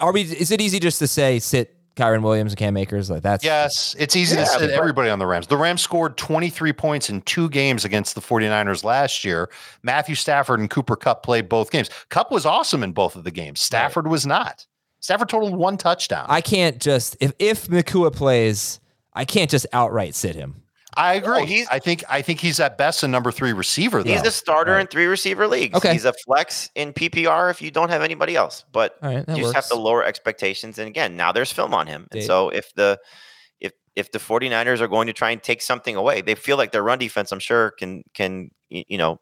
are we? Is it easy just to say sit Kyren Williams and Cam Akers like that's? Yes, it's easy Yeah, to sit everybody on the Rams. The Rams scored 23 points in two games against the 49ers last year. Matthew Stafford and Cooper Kupp played both games. Kupp was awesome in both of the games. Stafford was not. Stafford totaled one touchdown. I can't just if if Nacua plays, I can't just outright sit him. I oh, agree. he's- I think I think he's at best a number three receiver. Though. He's a starter in three receiver leagues. Okay. He's a flex in PPR if you don't have anybody else. But All right, that you just have to lower expectations. And again, now there's film on him. And so if the if if the 49ers are going to try and take something away, they feel like their run defense, I'm sure, can can you know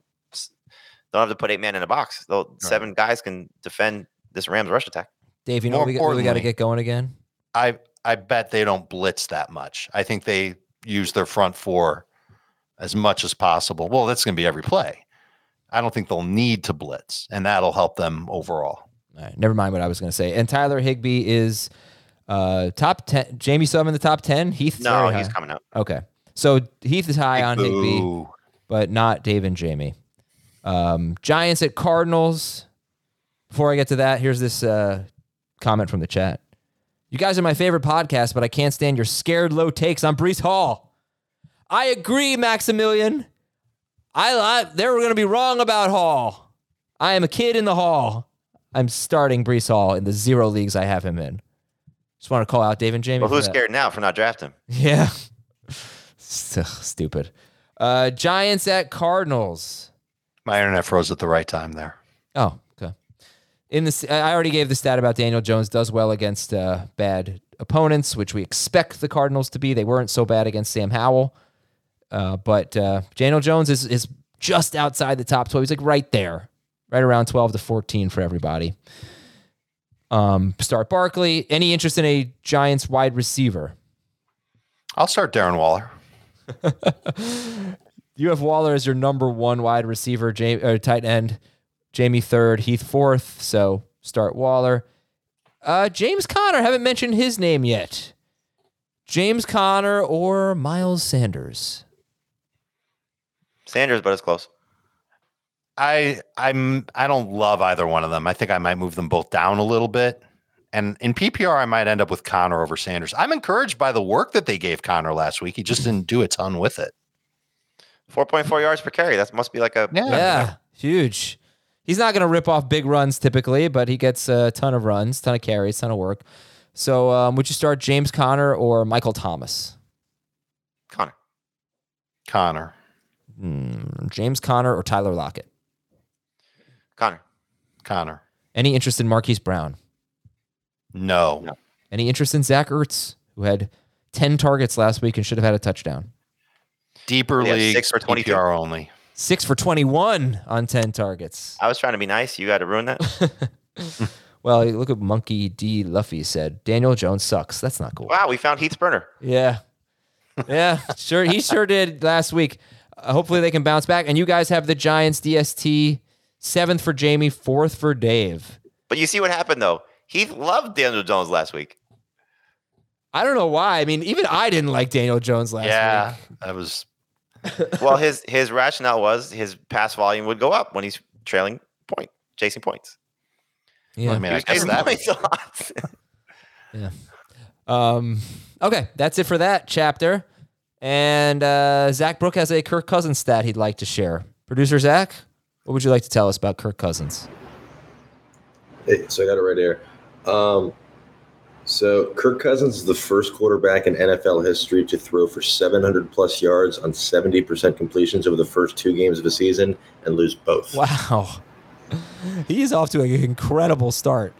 don't have to put eight man in a box. They'll seven guys can defend this Rams rush attack. Dave, you know More what we, got- what we got to get going again. I I bet they don't blitz that much. I think they use their front four as much as possible. Well, that's going to be every play. I don't think they'll need to blitz, and that'll help them overall. All right, never mind what I was going to say. And Tyler Higbee is uh top ten. Jamey Sub in the top ten. Heath No, he's coming out. Okay, so Heath is high on Higbee. But not Dave and Jamey. Um, Giants at Cardinals. Before I get to that, here's this uh, comment from the chat. You guys are my favorite podcast, but I can't stand your scared low takes on Breece Hall. I agree, Maximilian. I, I they were going to be wrong about Hall. I am a kid in the Hall. I'm starting Breece Hall in the zero leagues I have him in. Just want to call out Dave and Jamey. Well, who's that. scared now for not drafting? Yeah. Ugh, Stupid. Uh, Giants at Cardinals. My internet froze at the right time there. Oh. In this, I already gave the stat about Daniel Jones does well against uh, bad opponents, which we expect the Cardinals to be. They weren't so bad against Sam Howell, uh, but uh, Daniel Jones is is just outside the top twelve. He's like right there, right around twelve to fourteen for everybody. Um, start Barkley. Any interest in a Giants wide receiver? I'll start Darren Waller. You have Waller as your number one wide receiver, or tight end. Jamey third, Heath fourth. So start Waller. Uh, James Conner, haven't mentioned his name yet. James Conner or Miles Sanders? Sanders, but it's close. I I'm I don't love either one of them. I think I might move them both down a little bit. And in PPR, I might end up with Conner over Sanders. I'm encouraged by the work that they gave Conner last week. He just didn't do a ton with it. 4.4 yards per carry. That must be like a Yeah, huge. He's not going to rip off big runs typically, but he gets a ton of runs, ton of carries, ton of work. So um, would you start James Conner or Michael Thomas? Conner. Conner. Hmm, James Conner or Tyler Lockett? Conner. Conner. Any interest in Marquise Brown? No. Any interest in Zach Ertz, who had 10 targets last week and should have had a touchdown? Deeper Yeah, leagues, six for 22. PPR only. Six for 21 on 10 targets. I was trying to be nice. You got to ruin that. Well, look at Monkey D. Luffy said Daniel Jones sucks. That's not cool. wow, we found Heath Burner. Yeah. Yeah, sure. He sure did last week. Uh, hopefully they can bounce back. And you guys have the Giants DST seventh for Jamey, fourth for Dave. But you see what happened though. Heath loved Daniel Jones last week. I don't know why. I mean, even I didn't like Daniel Jones last yeah, week. that was well, his his rationale was his pass volume would go up when he's trailing point, chasing points. Yeah. I mean, He I was guess chasing that points a lot. Yeah. Um, okay, that's it for that chapter. And uh, Zach Brook has a Kirk Cousins stat he'd like to share. Producer Zach, what would you like to tell us about Kirk Cousins? Hey, so I got it right here. Um, so Kirk Cousins is the first quarterback in NFL history to throw for 700 plus yards on 70% completions over the first two games of the season and lose both. Wow. He's off to an incredible start.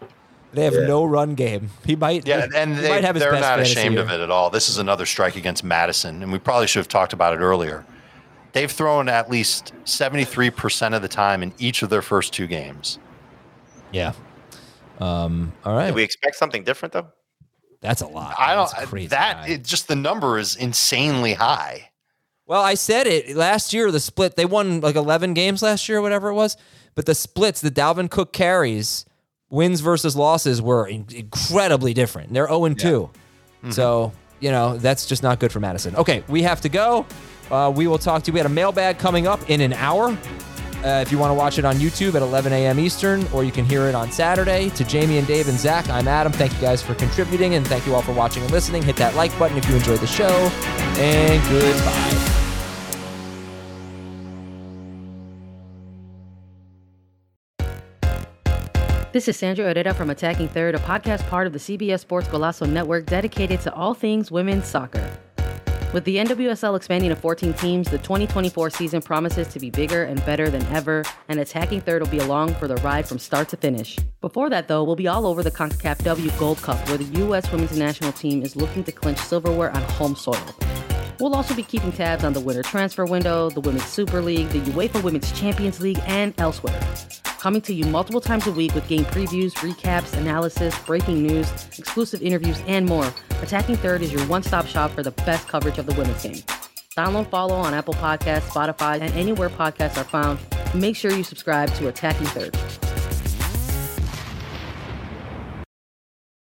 They have Yeah. no run game. He might, Yeah, and he they, might have his they're best not ashamed year. of it at all. This is another strike against Mattison, and we probably should have talked about it earlier. They've thrown at least 73% of the time in each of their first two games. Yeah. Um, all right. Did we expect something different though? That's a lot. I don't That's crazy that it, just the number is insanely high. Well, I said it last year. The split they won like eleven games last year, or whatever it was. But the splits, the Dalvin Cook carries, wins versus losses were in- incredibly different. They're zero and 2 so you know that's just not good for Mattison. Okay, we have to go. Uh, we will talk to you. We had a mailbag coming up in an hour. Uh, if you want to watch it on YouTube at 11 a.m. Eastern, or you can hear it on Saturday. To Jamey and Dave and Zach, I'm Adam. Thank you guys for contributing, and thank you all for watching and listening. Hit that like button if you enjoyed the show, and goodbye. This is Sandra Herrera from Attacking Third, a podcast part of the CBS Sports Golazo Network dedicated to all things women's soccer. With the NWSL expanding to 14 teams, the 2024 season promises to be bigger and better than ever, and Attacking Third will be along for the ride from start to finish. Before that, though, we'll be all over the CONCACAF W Gold Cup, where the U.S. women's national team is looking to clinch silverware on home soil. We'll also be keeping tabs on the winter transfer window, the Women's Super League, the UEFA Women's Champions League, and elsewhere. Coming to you multiple times a week with game previews, recaps, analysis, breaking news, exclusive interviews, and more. Attacking Third is your one stop shop for the best coverage of the women's game. Download, follow on Apple Podcasts, Spotify, and anywhere podcasts are found. Make sure you subscribe to Attacking Third.